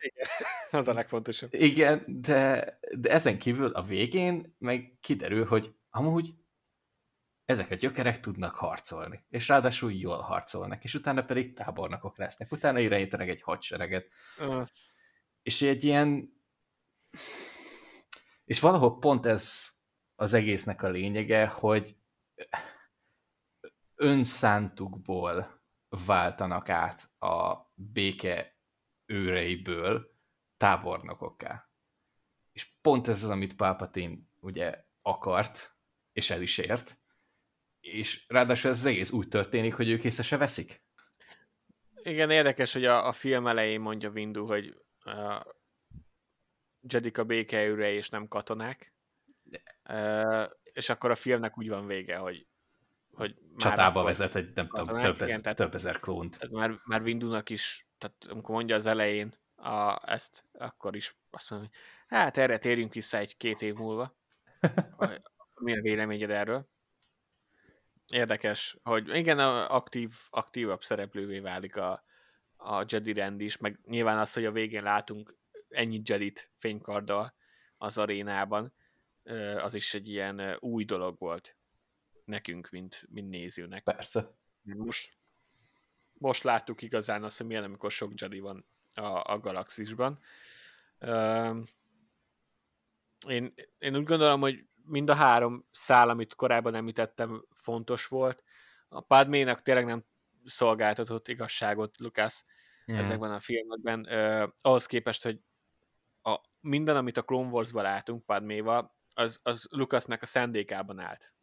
Speaker 1: Igen, [laughs] az a legfontosabb.
Speaker 2: Igen, de, de ezen kívül a végén meg kiderül, hogy amúgy ezek a gyökerek tudnak harcolni, és ráadásul jól harcolnak, és utána pedig tábornokok lesznek, utána irányítanak egy hadsereget. Uh. És egy ilyen... És valahol pont ez az egésznek a lényege, hogy önszántukból váltanak át a béke őreiből tábornokokká. És pont ez az, amit Palpatine ugye akart, és el is ért, és ráadásul ez az egész úgy történik, hogy ők észre se veszik.
Speaker 1: Igen, érdekes, hogy a, a film elején mondja Windu, hogy uh, Jedik a békeőre és nem katonák. Uh, és akkor a filmnek úgy van vége, hogy hogy
Speaker 2: csatába már vezet egy nem tudom, több, igen, tehát, több ezer klónt.
Speaker 1: Tehát már, már Windunak is, tehát amikor mondja az elején a, ezt, akkor is azt mondja, hogy hát erre térjünk vissza egy-két év múlva. [laughs] Mi a véleményed erről? Érdekes, hogy igen, aktív, aktívabb szereplővé válik a, a Jedi rend is, meg nyilván az, hogy a végén látunk ennyi Jedit fénykarddal az arénában, az is egy ilyen új dolog volt nekünk, mint, mint nézőnek.
Speaker 2: Persze.
Speaker 1: Most, most láttuk igazán azt, hogy milyen, amikor sok Jedi van a, a galaxisban. Én, én úgy gondolom, hogy mind a három szál, amit korábban említettem, fontos volt. A Padménak tényleg nem szolgáltatott igazságot Lucas mm. ezekben a filmekben. Uh, ahhoz képest, hogy a, minden, amit a Clone Wars-ban látunk Padméval, az, az Lucasnak a szendékában állt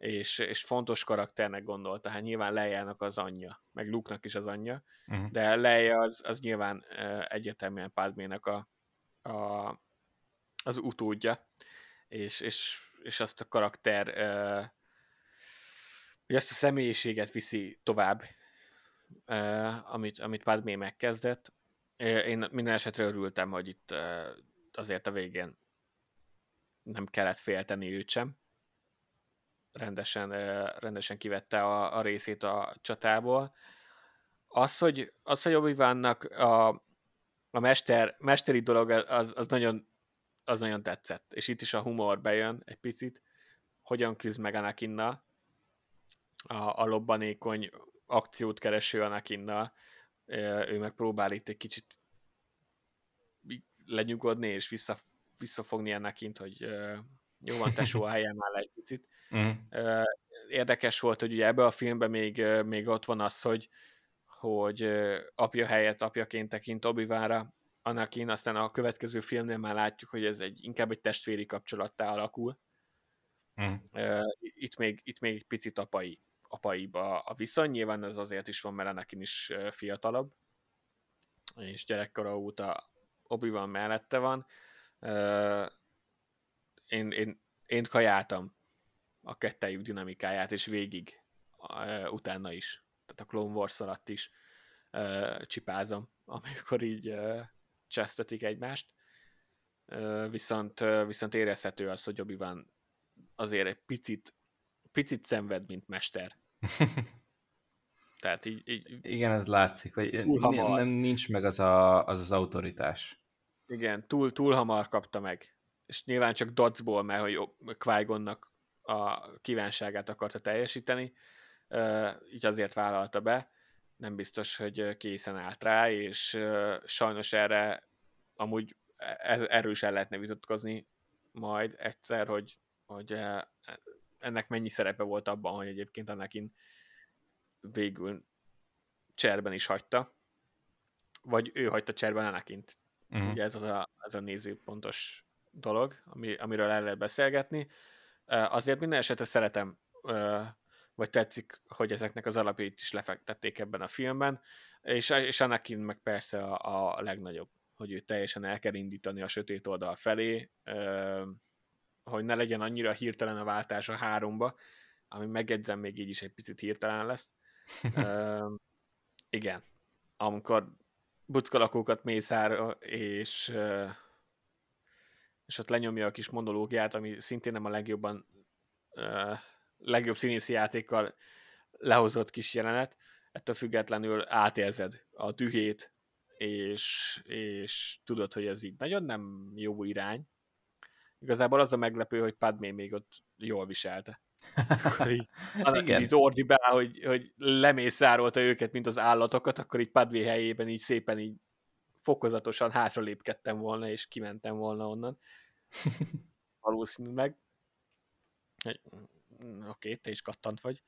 Speaker 1: és, és fontos karakternek gondolta, hát nyilván Leia-nak az anyja, meg Luke-nak is az anyja, uh-huh. de Leia az, az nyilván uh, egyértelműen Padmének a, a, az utódja, és, és, és azt a karakter, hogy azt a személyiséget viszi tovább, uh, amit, amit Padmé megkezdett. Én minden esetre örültem, hogy itt azért a végén nem kellett félteni őt sem, rendesen, rendesen kivette a, a részét a csatából. Az, hogy, az, hogy obi a, a mester, mesteri dolog, az, az, nagyon, az nagyon tetszett. És itt is a humor bejön egy picit, hogyan küzd meg Anakinnal, a, a lobbanékony akciót kereső Anakinnal. Ő megpróbál itt egy kicsit lenyugodni és vissza, visszafogni Anakint, hogy Jó van, tesó, [laughs] álljál már le egy picit. Mm. Érdekes volt, hogy ugye ebbe a filmben még, még ott van az, hogy, hogy apja helyett apjaként tekint obi Anakin, aztán a következő filmnél már látjuk, hogy ez egy inkább egy testvéri kapcsolattá alakul. Mm. Itt, még, itt még egy picit apai, apaiba a viszony, nyilván ez azért is van, mert Anakin is fiatalabb, és gyerekkora óta obi van mellette van. Én, én, én kajáltam a kettejük dinamikáját, és végig utána is, tehát a Clone Wars alatt is csipázom, amikor így csesztetik egymást. Viszont, viszont érezhető az, hogy obi van azért egy picit, picit szenved, mint mester. [laughs]
Speaker 2: Tehát így, így Igen, ez látszik, hogy nem, nincs meg az, a, az az autoritás.
Speaker 1: Igen, túl, túl hamar kapta meg. És nyilván csak dodgeball, mert hogy qui a kívánságát akarta teljesíteni, így azért vállalta be. Nem biztos, hogy készen állt rá, és sajnos erre amúgy e-, erről is el lehetne vitatkozni majd egyszer, hogy, hogy ennek mennyi szerepe volt abban, hogy egyébként Anakin végül cserben is hagyta, vagy ő hagyta cserben Anakint. Uh-huh. Ugye ez az a, az a nézőpontos dolog, ami, amiről el lehet beszélgetni. Azért minden esetre szeretem, vagy tetszik, hogy ezeknek az alapjait is lefektették ebben a filmben, és, és Anakin meg persze a, a legnagyobb, hogy ő teljesen el kell indítani a sötét oldal felé, hogy ne legyen annyira hirtelen a váltás a háromba, ami megjegyzem, még így is egy picit hirtelen lesz. [laughs] igen, amikor buckalakókat mészár, és, és ott lenyomja a kis monológiát, ami szintén nem a legjobban legjobb színészi játékkal lehozott kis jelenet, ettől függetlenül átérzed a dühét, és, és tudod, hogy ez így nagyon nem jó irány. Igazából az a meglepő, hogy Padmé még ott jól viselte. Akkor így, [laughs] Igen. így ordibál, hogy, hogy lemészárolta őket, mint az állatokat, akkor így Padmé helyében így szépen így fokozatosan hátralépkedtem volna, és kimentem volna onnan. [laughs] Valószínűleg. Oké, okay, te is kattant vagy.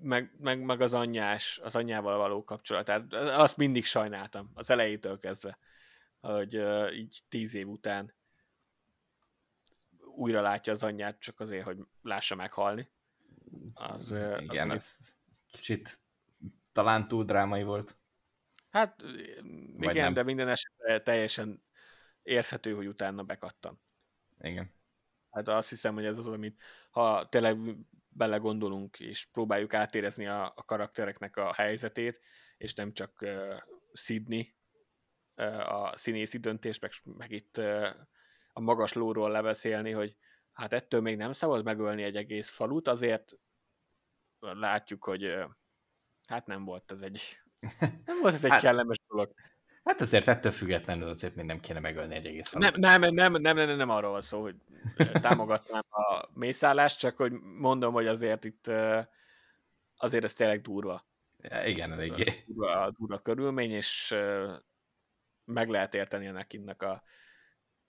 Speaker 1: meg, meg, meg az anyás, az anyjával való kapcsolatát. Azt mindig sajnáltam, az elejétől kezdve, hogy uh, így tíz év után újra látja az anyját, csak azért, hogy lássa meghalni.
Speaker 2: Az, Igen, az, az kicsit talán túl drámai volt.
Speaker 1: Hát Vagy igen, nem. de minden esetre teljesen érthető, hogy utána bekattam.
Speaker 2: Igen.
Speaker 1: Hát azt hiszem, hogy ez az, amit ha tényleg belegondolunk, és próbáljuk átérezni a, a karaktereknek a helyzetét, és nem csak uh, Sydney uh, a színészi döntést, meg, meg itt uh, a magas lóról lebeszélni, hogy hát ettől még nem szabad megölni egy egész falut, azért látjuk, hogy uh, hát nem volt ez egy [laughs] nem volt ez egy hát, kellemes dolog.
Speaker 2: Hát azért ettől függetlenül azért még nem kéne megölni egy egész
Speaker 1: falut. Nem, nem, nem, nem, nem, nem arról van szó, hogy támogatnám a mészállást, csak hogy mondom, hogy azért itt azért ez tényleg durva.
Speaker 2: Ja, igen, eléggé.
Speaker 1: Durva, durva körülmény, és meg lehet érteni a nekinnek a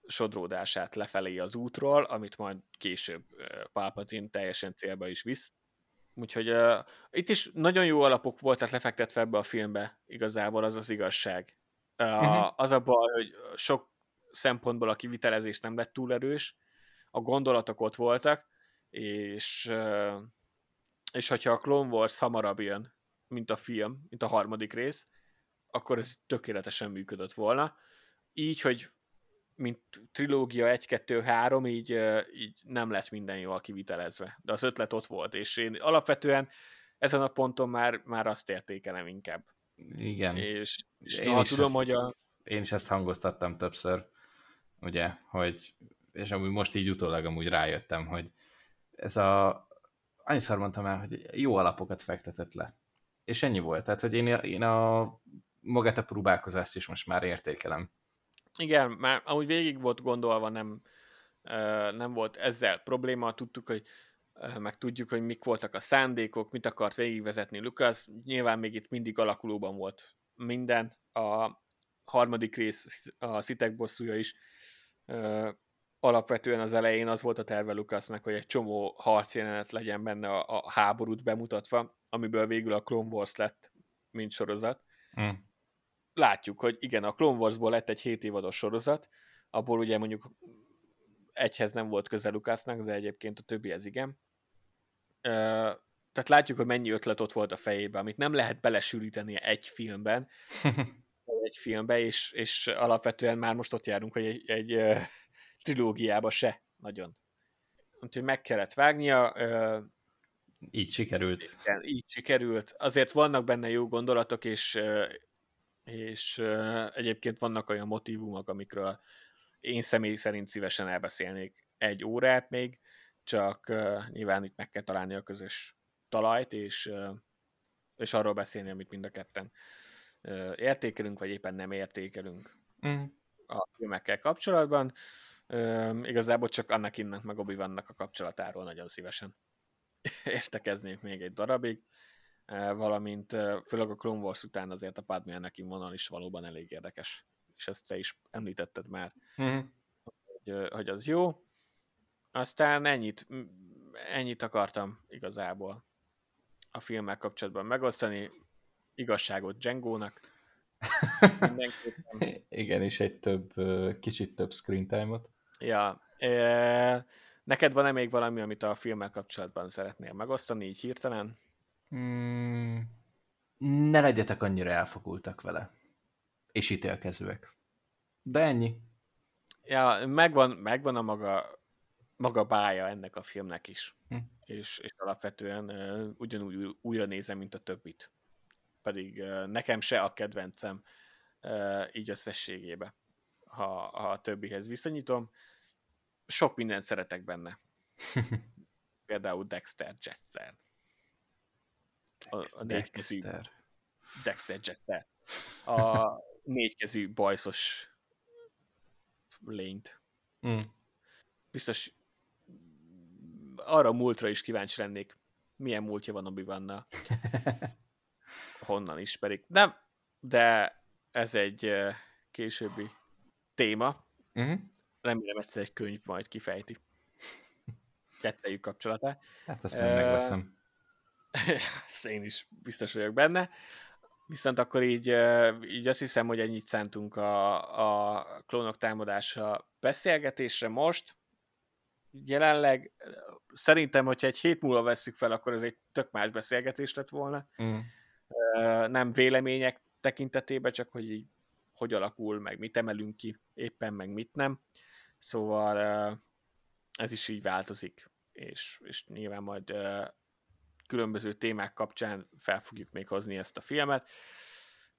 Speaker 1: sodródását lefelé az útról, amit majd később Palpatine teljesen célba is visz. Úgyhogy uh, itt is nagyon jó alapok voltak lefektetve ebbe a filmbe, igazából az az igazság. Uh-huh. Az a baj, hogy sok szempontból a kivitelezés nem lett túl erős, a gondolatok ott voltak, és, és hogyha a Clone Wars hamarabb jön, mint a film, mint a harmadik rész, akkor ez tökéletesen működött volna. Így, hogy mint trilógia 1-2-3, így, így nem lett minden jól kivitelezve. De az ötlet ott volt, és én alapvetően ezen a ponton már, már azt értékelem inkább.
Speaker 2: Igen.
Speaker 1: És, és én, is tudom, ezt, hogy a...
Speaker 2: én is ezt hangoztattam többször, ugye, hogy és amúgy most így utólag amúgy rájöttem, hogy ez a annyiszor mondtam el, hogy jó alapokat fektetett le. És ennyi volt. Tehát, hogy én, én a magát a próbálkozást is most már értékelem.
Speaker 1: Igen, már amúgy végig volt gondolva, nem, nem volt ezzel probléma, tudtuk, hogy meg tudjuk, hogy mik voltak a szándékok, mit akart végigvezetni Lucas. Nyilván még itt mindig alakulóban volt minden. A harmadik rész, a Szitek bosszúja is alapvetően az elején az volt a terve Lucasnak, hogy egy csomó harcjelenet legyen benne a, a háborút bemutatva, amiből végül a Clone Wars lett, mint sorozat. Mm. Látjuk, hogy igen, a Clone Warsból lett egy 7 évados sorozat, abból ugye mondjuk egyhez nem volt közel Lucasnak, de egyébként a többihez igen. Tehát látjuk, hogy mennyi ötlet ott volt a fejében, amit nem lehet belesűríteni egy filmben, egy filmbe, és, és alapvetően már most ott járunk, hogy egy, egy trilógiába se nagyon. Úgyhogy meg kellett vágnia.
Speaker 2: Így sikerült.
Speaker 1: Igen, így sikerült. Azért vannak benne jó gondolatok, és, és egyébként vannak olyan motivumok, amikről én személy szerint szívesen elbeszélnék egy órát még, csak nyilván itt meg kell találni a közös talajt, és, és arról beszélni, amit mind a ketten értékelünk, vagy éppen nem értékelünk mm. a filmekkel kapcsolatban. Üm, igazából csak annak innek meg obi vannak a kapcsolatáról nagyon szívesen [laughs] értekeznék még egy darabig, valamint főleg a Clone Wars után azért a Padmé Anakin vonal is valóban elég érdekes, és ezt te is említetted már, mm. hogy, hogy az jó. Aztán ennyit, ennyit akartam igazából a filmmel kapcsolatban megosztani. Igazságot Django-nak. [laughs]
Speaker 2: Igen, és egy több, kicsit több screen time-ot.
Speaker 1: Ja. E, neked van-e még valami, amit a filmmel kapcsolatban szeretnél megosztani, így hirtelen?
Speaker 2: Mm, ne legyetek annyira elfogultak vele. És ítélkezőek. De ennyi.
Speaker 1: Ja, megvan, megvan a maga, maga bája ennek a filmnek is. Hm. És, és alapvetően uh, ugyanúgy újra nézem, mint a többit. Pedig uh, nekem se a kedvencem uh, így összességébe ha, ha a többihez viszonyítom. Sok mindent szeretek benne. [laughs] Például Dexter Jester.
Speaker 2: A, a négykezű, Dexter.
Speaker 1: Dexter Jester. A [laughs] négykezű bajszos lényt. Mm. Biztos arra a múltra is kíváncsi lennék, milyen múltja van obi vanna [laughs] honnan ismerik. Nem, de ez egy későbbi téma. Uh-huh. Remélem egyszer egy könyv majd kifejti. Kettejük kapcsolatát.
Speaker 2: Hát azt majd uh, megveszem. [laughs]
Speaker 1: én is biztos vagyok benne. Viszont akkor így, így azt hiszem, hogy ennyit szántunk a, a klónok támadása beszélgetésre most. Jelenleg szerintem, hogyha egy hét múlva vesszük fel, akkor ez egy tök más beszélgetés lett volna. Mm. Nem vélemények tekintetében, csak hogy így hogy alakul, meg mit emelünk ki éppen, meg mit nem. Szóval ez is így változik, és, és nyilván majd különböző témák kapcsán fel fogjuk még hozni ezt a filmet,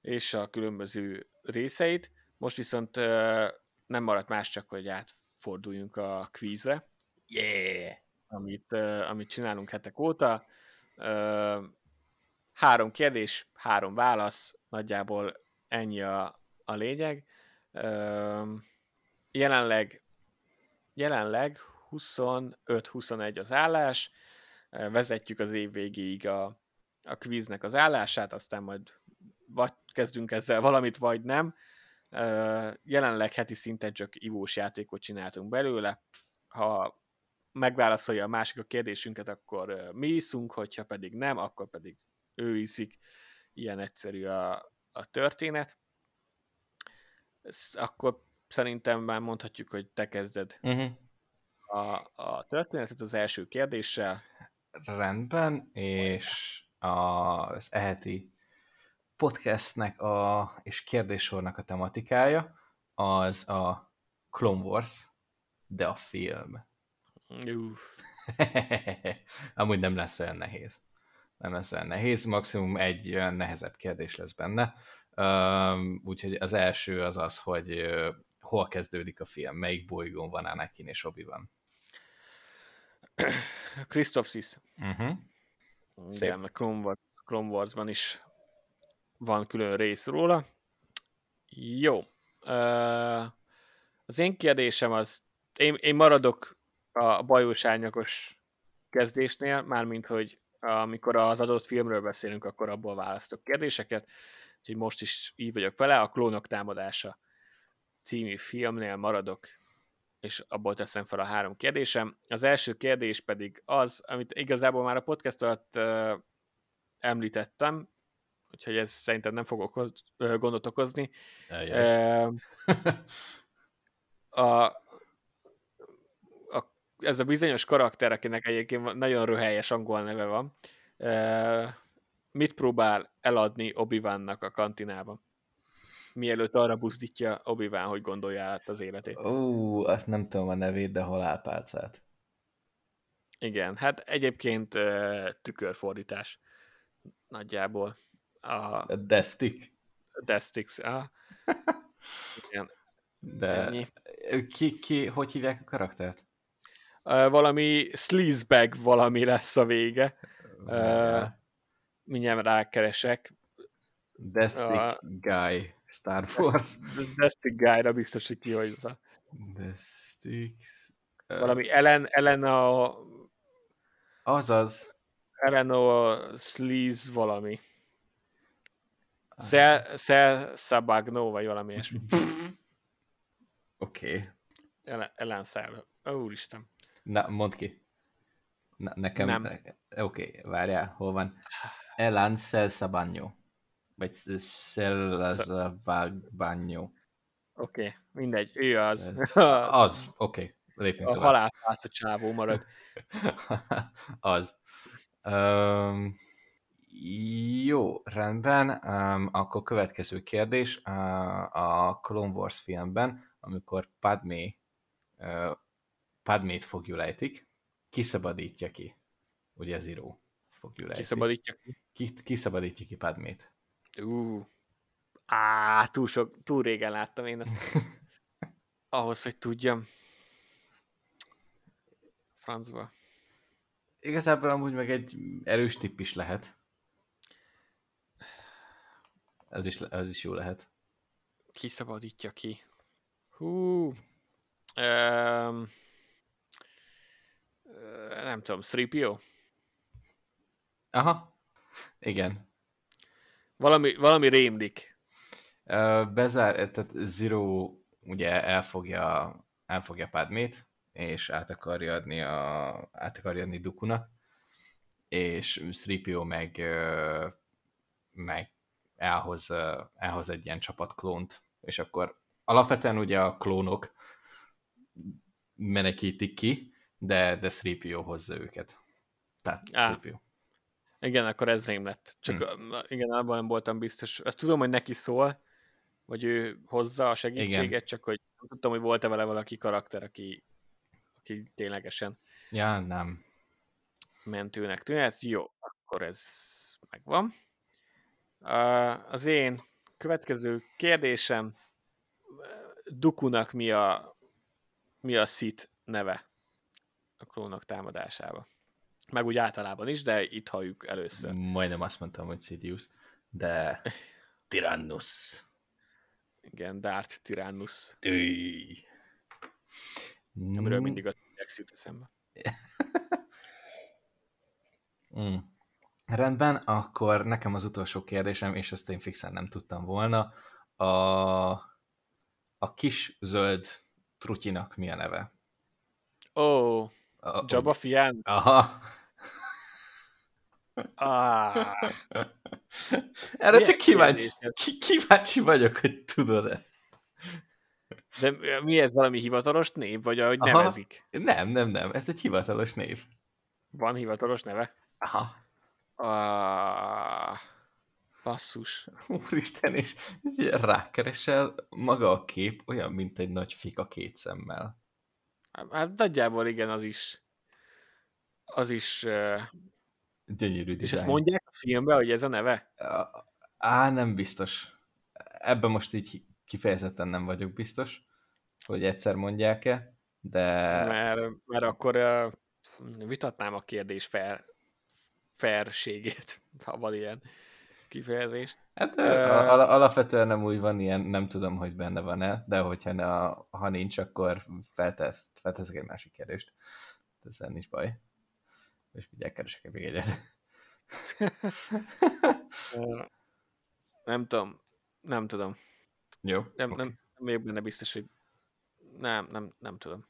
Speaker 1: és a különböző részeit. Most viszont nem maradt más, csak hogy átforduljunk a kvízre.
Speaker 2: Yeah!
Speaker 1: Amit, amit csinálunk hetek óta. Három kérdés, három válasz, nagyjából ennyi a, a lényeg. Jelenleg, jelenleg 25-21 az állás, vezetjük az év végéig a, a kvíznek az állását, aztán majd vagy kezdünk ezzel valamit, vagy nem. Jelenleg heti szinten csak ivós játékot csináltunk belőle. Ha megválaszolja a másik a kérdésünket, akkor mi iszunk, hogyha pedig nem, akkor pedig ő iszik. Ilyen egyszerű a, a történet. Ezt akkor szerintem már mondhatjuk, hogy te kezded uh-huh. a, a történetet az első kérdéssel.
Speaker 2: Rendben, és a, az eheti podcastnek a, és kérdéssornak a tematikája az a Clone Wars, de a film. [laughs] Amúgy nem lesz olyan nehéz. Nem lesz olyan nehéz, maximum egy olyan nehezebb kérdés lesz benne. Úgyhogy az első az az, hogy hol kezdődik a film, melyik bolygón van Anakin és obi van.
Speaker 1: Christoph Sis. Uh-huh. Igen, a Clone, Wars, Clone Wars-ban is van külön rész róla. Jó. Uh, az én kérdésem az, én, én maradok a bajós árnyakos kezdésnél, mármint, hogy amikor az adott filmről beszélünk, akkor abból választok kérdéseket. Úgyhogy most is így vagyok vele. A Klónok támadása című filmnél maradok és abból teszem fel a három kérdésem. Az első kérdés pedig az, amit igazából már a podcast alatt uh, említettem, úgyhogy ez szerintem nem fog okoz, uh, gondot okozni. Uh, [laughs] a, ez a bizonyos karakter, akinek egyébként nagyon röhelyes angol neve van, mit próbál eladni obi a kantinában? mielőtt arra buzdítja obi hogy gondolja át az életét.
Speaker 2: Ó, azt nem tudom a nevét, de halálpálcát.
Speaker 1: Igen, hát egyébként tükörfordítás nagyjából. A,
Speaker 2: a Destik.
Speaker 1: Destix, ah. [laughs] Igen.
Speaker 2: De Ennyi. Ki, ki, hogy hívják a karaktert?
Speaker 1: Uh, valami sleazebag valami lesz a vége. Uh, mindjárt rákeresek.
Speaker 2: Destik uh, Guy. Star Wars.
Speaker 1: Destic Guy-ra biztos, hogy ki vagy az
Speaker 2: Destix...
Speaker 1: Valami Ellen, Ellen a...
Speaker 2: Azaz.
Speaker 1: Ellen a Sleaze valami. Szel, Szel Sabagno, vagy valami ilyesmi.
Speaker 2: Oké. Okay.
Speaker 1: Ellen, Ellen Szel. Ó, úristen.
Speaker 2: Na, mondd ki. Na, nekem... Nem. Oké, okay, várjál, hol van? Ellen Szel Sabagno. Vagy Szelazabányó.
Speaker 1: Oké, okay, mindegy, ő az. [laughs]
Speaker 2: az, oké. Okay.
Speaker 1: a halálpálca csávó marad. [laughs]
Speaker 2: az. Um, jó, rendben. Um, akkor következő kérdés. Uh, a Clone Wars filmben, amikor Padmé uh, Padmét fogjulejtik, kiszabadítja ki. Ugye Zero fogjulejtik.
Speaker 1: Kiszabadítja ki?
Speaker 2: ki? Kiszabadítja ki Padmét.
Speaker 1: Ú, á, túl, sok, túl régen láttam én ezt. [laughs] Ahhoz, hogy tudjam. Francba.
Speaker 2: Igazából amúgy meg egy erős tipp is lehet. Ez is, ez is jó lehet.
Speaker 1: Ki szabadítja ki? Hú. Um, nem tudom, 3
Speaker 2: Aha. Igen.
Speaker 1: Valami, valami rémlik.
Speaker 2: Bezár, tehát Zero ugye elfogja, elfogja Padmét, és át akarja adni, a, át akarja adni Dukunak, és Stripio meg, meg elhoz, elhoz egy ilyen csapat klónt, és akkor alapvetően ugye a klónok menekítik ki, de, de Stripio hozza őket. Tehát Stripio.
Speaker 1: Igen, akkor ez rém lett. Csak hm. igen, abban nem voltam biztos. Azt tudom, hogy neki szól, vagy ő hozza a segítséget, igen. csak hogy nem tudtam, hogy volt-e vele valaki karakter, aki, aki ténylegesen
Speaker 2: ja, nem.
Speaker 1: mentőnek tűnhet. Jó, akkor ez megvan. Az én következő kérdésem, Dukunak mi a, mi a szit neve a klónok támadásába? Meg úgy általában is, de itt halljuk először.
Speaker 2: Majdnem azt mondtam, hogy Sidious, de [laughs] Tyrannus.
Speaker 1: Igen, Darth Tyrannus.
Speaker 2: Tűj.
Speaker 1: Amiről mindig a T-Rex jut eszembe. [laughs]
Speaker 2: mm. Rendben, akkor nekem az utolsó kérdésem, és ezt én fixen nem tudtam volna. A, a kis zöld trutyinak mi a neve?
Speaker 1: Ó, oh, Jabba fián?
Speaker 2: Aha.
Speaker 1: Ah.
Speaker 2: Erre csak kíváncsi, kíváncsi vagyok, hogy tudod-e.
Speaker 1: De mi ez, valami hivatalos név, vagy ahogy Aha. nevezik?
Speaker 2: Nem, nem, nem, ez egy hivatalos név.
Speaker 1: Van hivatalos neve?
Speaker 2: Aha.
Speaker 1: Ah, basszus.
Speaker 2: Úristen, és rákeresel, maga a kép olyan, mint egy nagy fika két szemmel.
Speaker 1: Hát nagyjából igen, az is. Az is
Speaker 2: Gyönyörű dizájn.
Speaker 1: És ezt mondják a filmben, hogy ez a neve?
Speaker 2: Á, nem biztos. Ebben most így kifejezetten nem vagyok biztos, hogy egyszer mondják-e, de...
Speaker 1: Mert, mert akkor uh, vitatnám a kérdés fair, fairségét, ha van ilyen kifejezés.
Speaker 2: Hát uh, al- alapvetően nem úgy van ilyen, nem tudom, hogy benne van-e, de hogyha ne, ha nincs, akkor feltesz, felteszek egy másik kérdést. Ezzel nincs baj és mindjárt keresek még egyet. [laughs] [laughs]
Speaker 1: nem tudom. Nem tudom.
Speaker 2: Jó.
Speaker 1: Nem, okay. nem, nem vagyok benne biztos, hogy Nem, nem, nem tudom.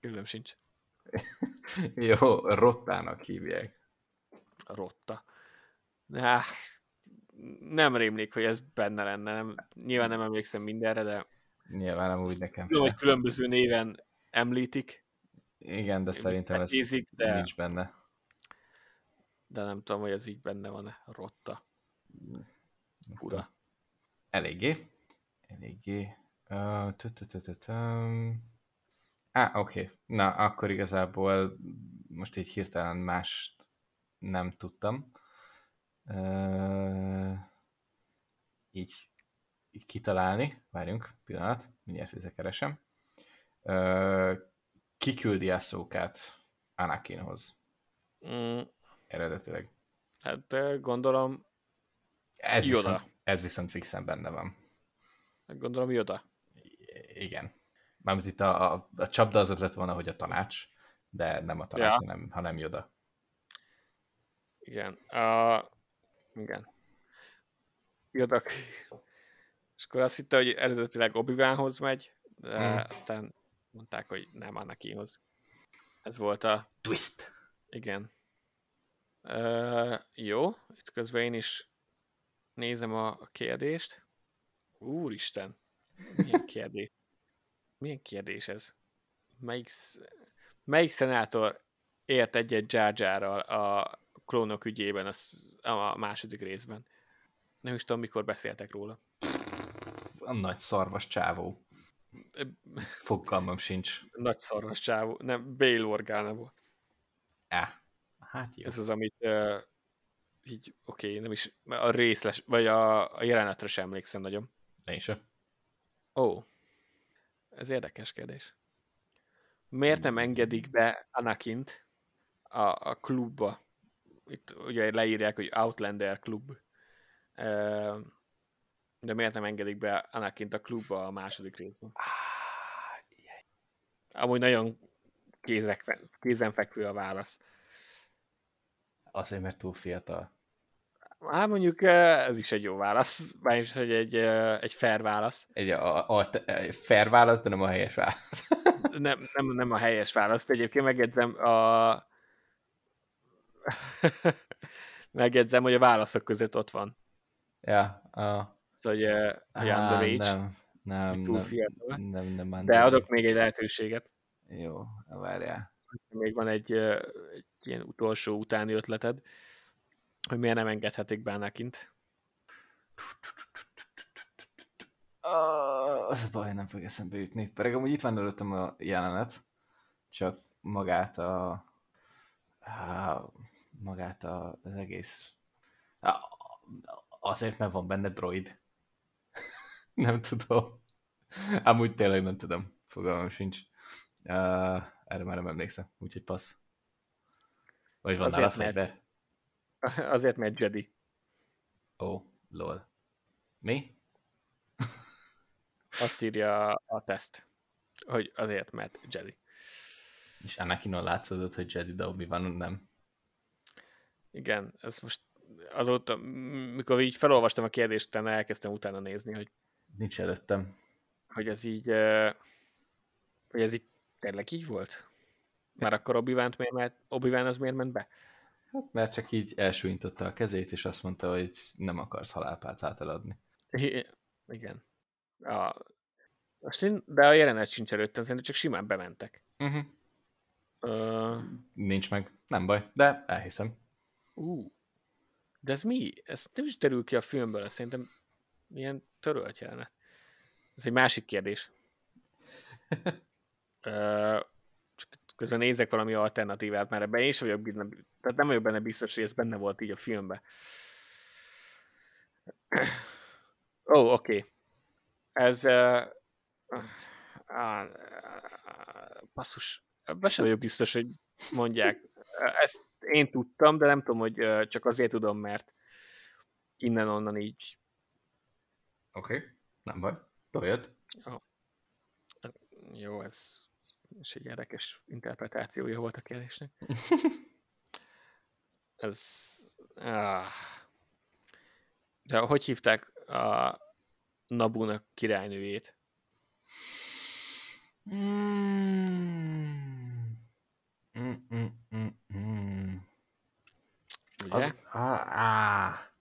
Speaker 1: Különöm sincs. [laughs]
Speaker 2: Jó, Rottának hívják.
Speaker 1: Rotta. Nah, nem rémlik, hogy ez benne lenne. Nem, nyilván nem emlékszem mindenre, de...
Speaker 2: Nyilván nem úgy nekem
Speaker 1: sem. hogy különböző néven említik.
Speaker 2: Igen, de szerintem ez ízik, de... nincs benne.
Speaker 1: De nem tudom, hogy ez így benne van-e. Rotta. Ura.
Speaker 2: Eléggé. Eléggé. Á, oké. Na, akkor igazából most így hirtelen mást nem tudtam. Uh, így, így kitalálni. Várjunk, pillanat, mindjárt visszakeresem. Uh, kiküldi a szókát Anakinhoz. Mm. Eredetileg.
Speaker 1: Hát gondolom
Speaker 2: ez Yoda. Viszont, ez viszont fixen benne van.
Speaker 1: Hát gondolom Yoda.
Speaker 2: Igen. Mármint itt a, a, a csapda az lett volna, hogy a tanács, de nem a tanács, ja. hanem, hanem Yoda.
Speaker 1: Igen. Igen. Yoda. És akkor azt hitte, hogy eredetileg obi megy, de hmm. aztán mondták, hogy nem Anakinhoz. Ez volt a...
Speaker 2: Twist.
Speaker 1: Igen. Uh, jó, itt közben én is nézem a, a kérdést. Úristen, milyen [laughs] kérdés. Milyen kérdés ez? Melyik, melyik szenátor ért egyet Jar a klónok ügyében az, a második részben? Nem is tudom, mikor beszéltek róla.
Speaker 2: A nagy szarvas csávó. Fogalmam sincs.
Speaker 1: Nagy szarvas csávó. Nem, Bail Organa volt.
Speaker 2: Eh, hát jó.
Speaker 1: Ez az, amit uh, így, oké, okay, nem is, a részles, vagy a, a jelenetre sem emlékszem nagyon.
Speaker 2: Én sem.
Speaker 1: Ó, oh, ez érdekes kérdés. Miért nem engedik be Anakint a, a klubba? Itt ugye leírják, hogy Outlander klub. De miért nem engedik be Anakint a klubba a második részben? Amúgy nagyon kézenfekvő a válasz.
Speaker 2: Azért, mert túl fiatal.
Speaker 1: Hát mondjuk ez is egy jó válasz, bármint, hogy egy, egy fair válasz.
Speaker 2: Egy a, a, a fair válasz, de nem a helyes válasz.
Speaker 1: nem, nem, nem a helyes válasz. Egyébként megjegyzem a... [laughs] megjegyzem, hogy a válaszok között ott van.
Speaker 2: Ja. A...
Speaker 1: Szóval, hogy, uh, hogy underage.
Speaker 2: Nem, nem, túl nem, fiatal. nem, nem, nem
Speaker 1: De adok még egy lehetőséget.
Speaker 2: Jó, várjál.
Speaker 1: Még van egy, egy ilyen utolsó utáni ötleted hogy miért nem engedhetik be Anakint.
Speaker 2: Uh, az a baj, nem fog eszembe jutni. Pedig amúgy itt van előttem a jelenet, csak magát a, magát a, az egész azért, mert van benne droid. [laughs] nem tudom. Amúgy tényleg nem tudom. Fogalmam sincs. Uh, erre már nem emlékszem, úgyhogy passz. Vagy van nála fegyver. [laughs]
Speaker 1: Azért, mert Jedi.
Speaker 2: Ó, oh, lol. Mi?
Speaker 1: Azt írja a teszt, hogy azért, mert Jedi.
Speaker 2: És Anakinon látszódott, hogy Jedi, de obi van nem.
Speaker 1: Igen, ez most azóta, mikor így felolvastam a kérdést, utána elkezdtem utána nézni, hogy
Speaker 2: nincs előttem.
Speaker 1: Hogy ez így, hogy ez így tényleg így volt? Már akkor obi miért, obi az miért ment be?
Speaker 2: Hát mert csak így elsújtotta a kezét, és azt mondta, hogy nem akarsz halálpálcát eladni.
Speaker 1: igen. A, de a jelenet sincs előttem, szerintem csak simán bementek. Uh-huh.
Speaker 2: Uh, Nincs meg, nem baj, de elhiszem.
Speaker 1: Uh, de ez mi? Ez nem is derül ki a filmből, ez szerintem milyen törölt jelenet. Ez egy másik kérdés. [laughs] uh, közben nézek valami alternatívát, mert ebben én is vagyok benne, tehát nem vagyok benne biztos, hogy ez benne volt így a filmben. Ó, oh, oké. Okay. Ez uh, uh, passzus, be sem vagyok biztos, hogy mondják. Ezt én tudtam, de nem tudom, hogy csak azért tudom, mert innen-onnan így.
Speaker 2: Oké, okay. nem baj. Toljad.
Speaker 1: Oh. Jó, ez és egy érdekes interpretációja volt a kérdésnek. [laughs] Ez... Ah. De hogy hívták a Nabunak királynőjét?
Speaker 2: Mm. Mm, mm, mm, mm. Az, á, á,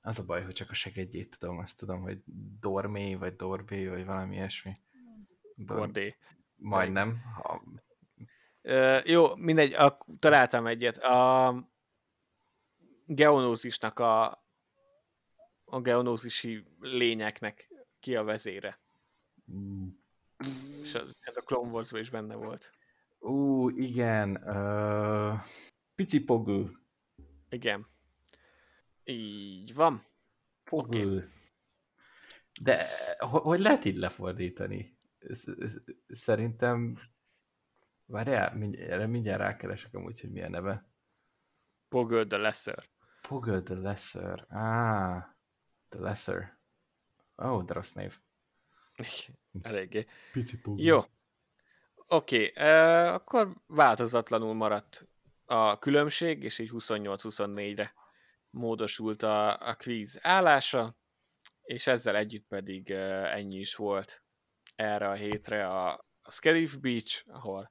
Speaker 2: az a baj, hogy csak a segedjét tudom, azt tudom, hogy Dormé, vagy Dorbé, vagy valami ilyesmi.
Speaker 1: Dordé.
Speaker 2: Majdnem. Ha...
Speaker 1: Ö, jó, mindegy, a, találtam egyet. A geonózisnak a, a geonózisi lényeknek ki a vezére.
Speaker 2: Mm.
Speaker 1: És a, a Clone wars is benne volt.
Speaker 2: Ú, igen. Uh, pici pogő.
Speaker 1: Igen. Így van.
Speaker 2: Pogő. Okay. De hogy lehet így lefordítani? Szerintem... Várjál, erre mindjárt rákeresek amúgy, hogy milyen neve.
Speaker 1: Pogő the Lesser.
Speaker 2: Pogő the Lesser. Ah, the Lesser. Ó, oh, de rossz név.
Speaker 1: Eléggé.
Speaker 2: Pici pogő.
Speaker 1: Jó. Oké, okay, uh, akkor változatlanul maradt a különbség, és így 28-24-re módosult a, a quiz állása, és ezzel együtt pedig uh, ennyi is volt erre a hétre a, a Scarif Beach, ahol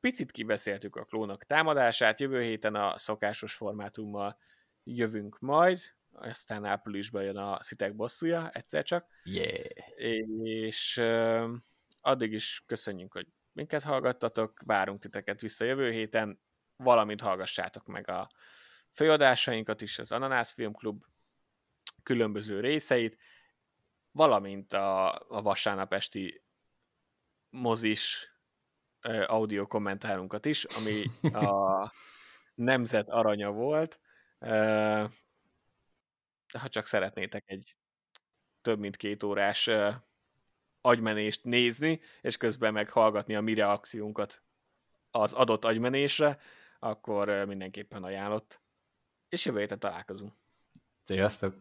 Speaker 1: picit kibeszéltük a klónok támadását, jövő héten a szokásos formátummal jövünk majd, aztán áprilisban jön a szitek bosszúja, egyszer csak.
Speaker 2: Yeah.
Speaker 1: És uh, addig is köszönjük, hogy minket hallgattatok, várunk titeket vissza jövő héten, valamint hallgassátok meg a főadásainkat is, az Ananász Filmklub különböző részeit, valamint a, a vasárnap esti mozis audio kommentárunkat is, ami [laughs] a nemzet aranya volt. Ha csak szeretnétek egy több mint két órás agymenést nézni, és közben meg hallgatni a mi reakciónkat az adott agymenésre, akkor mindenképpen ajánlott. És jövő héten találkozunk.
Speaker 2: Sziasztok!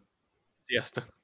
Speaker 1: Sziasztok!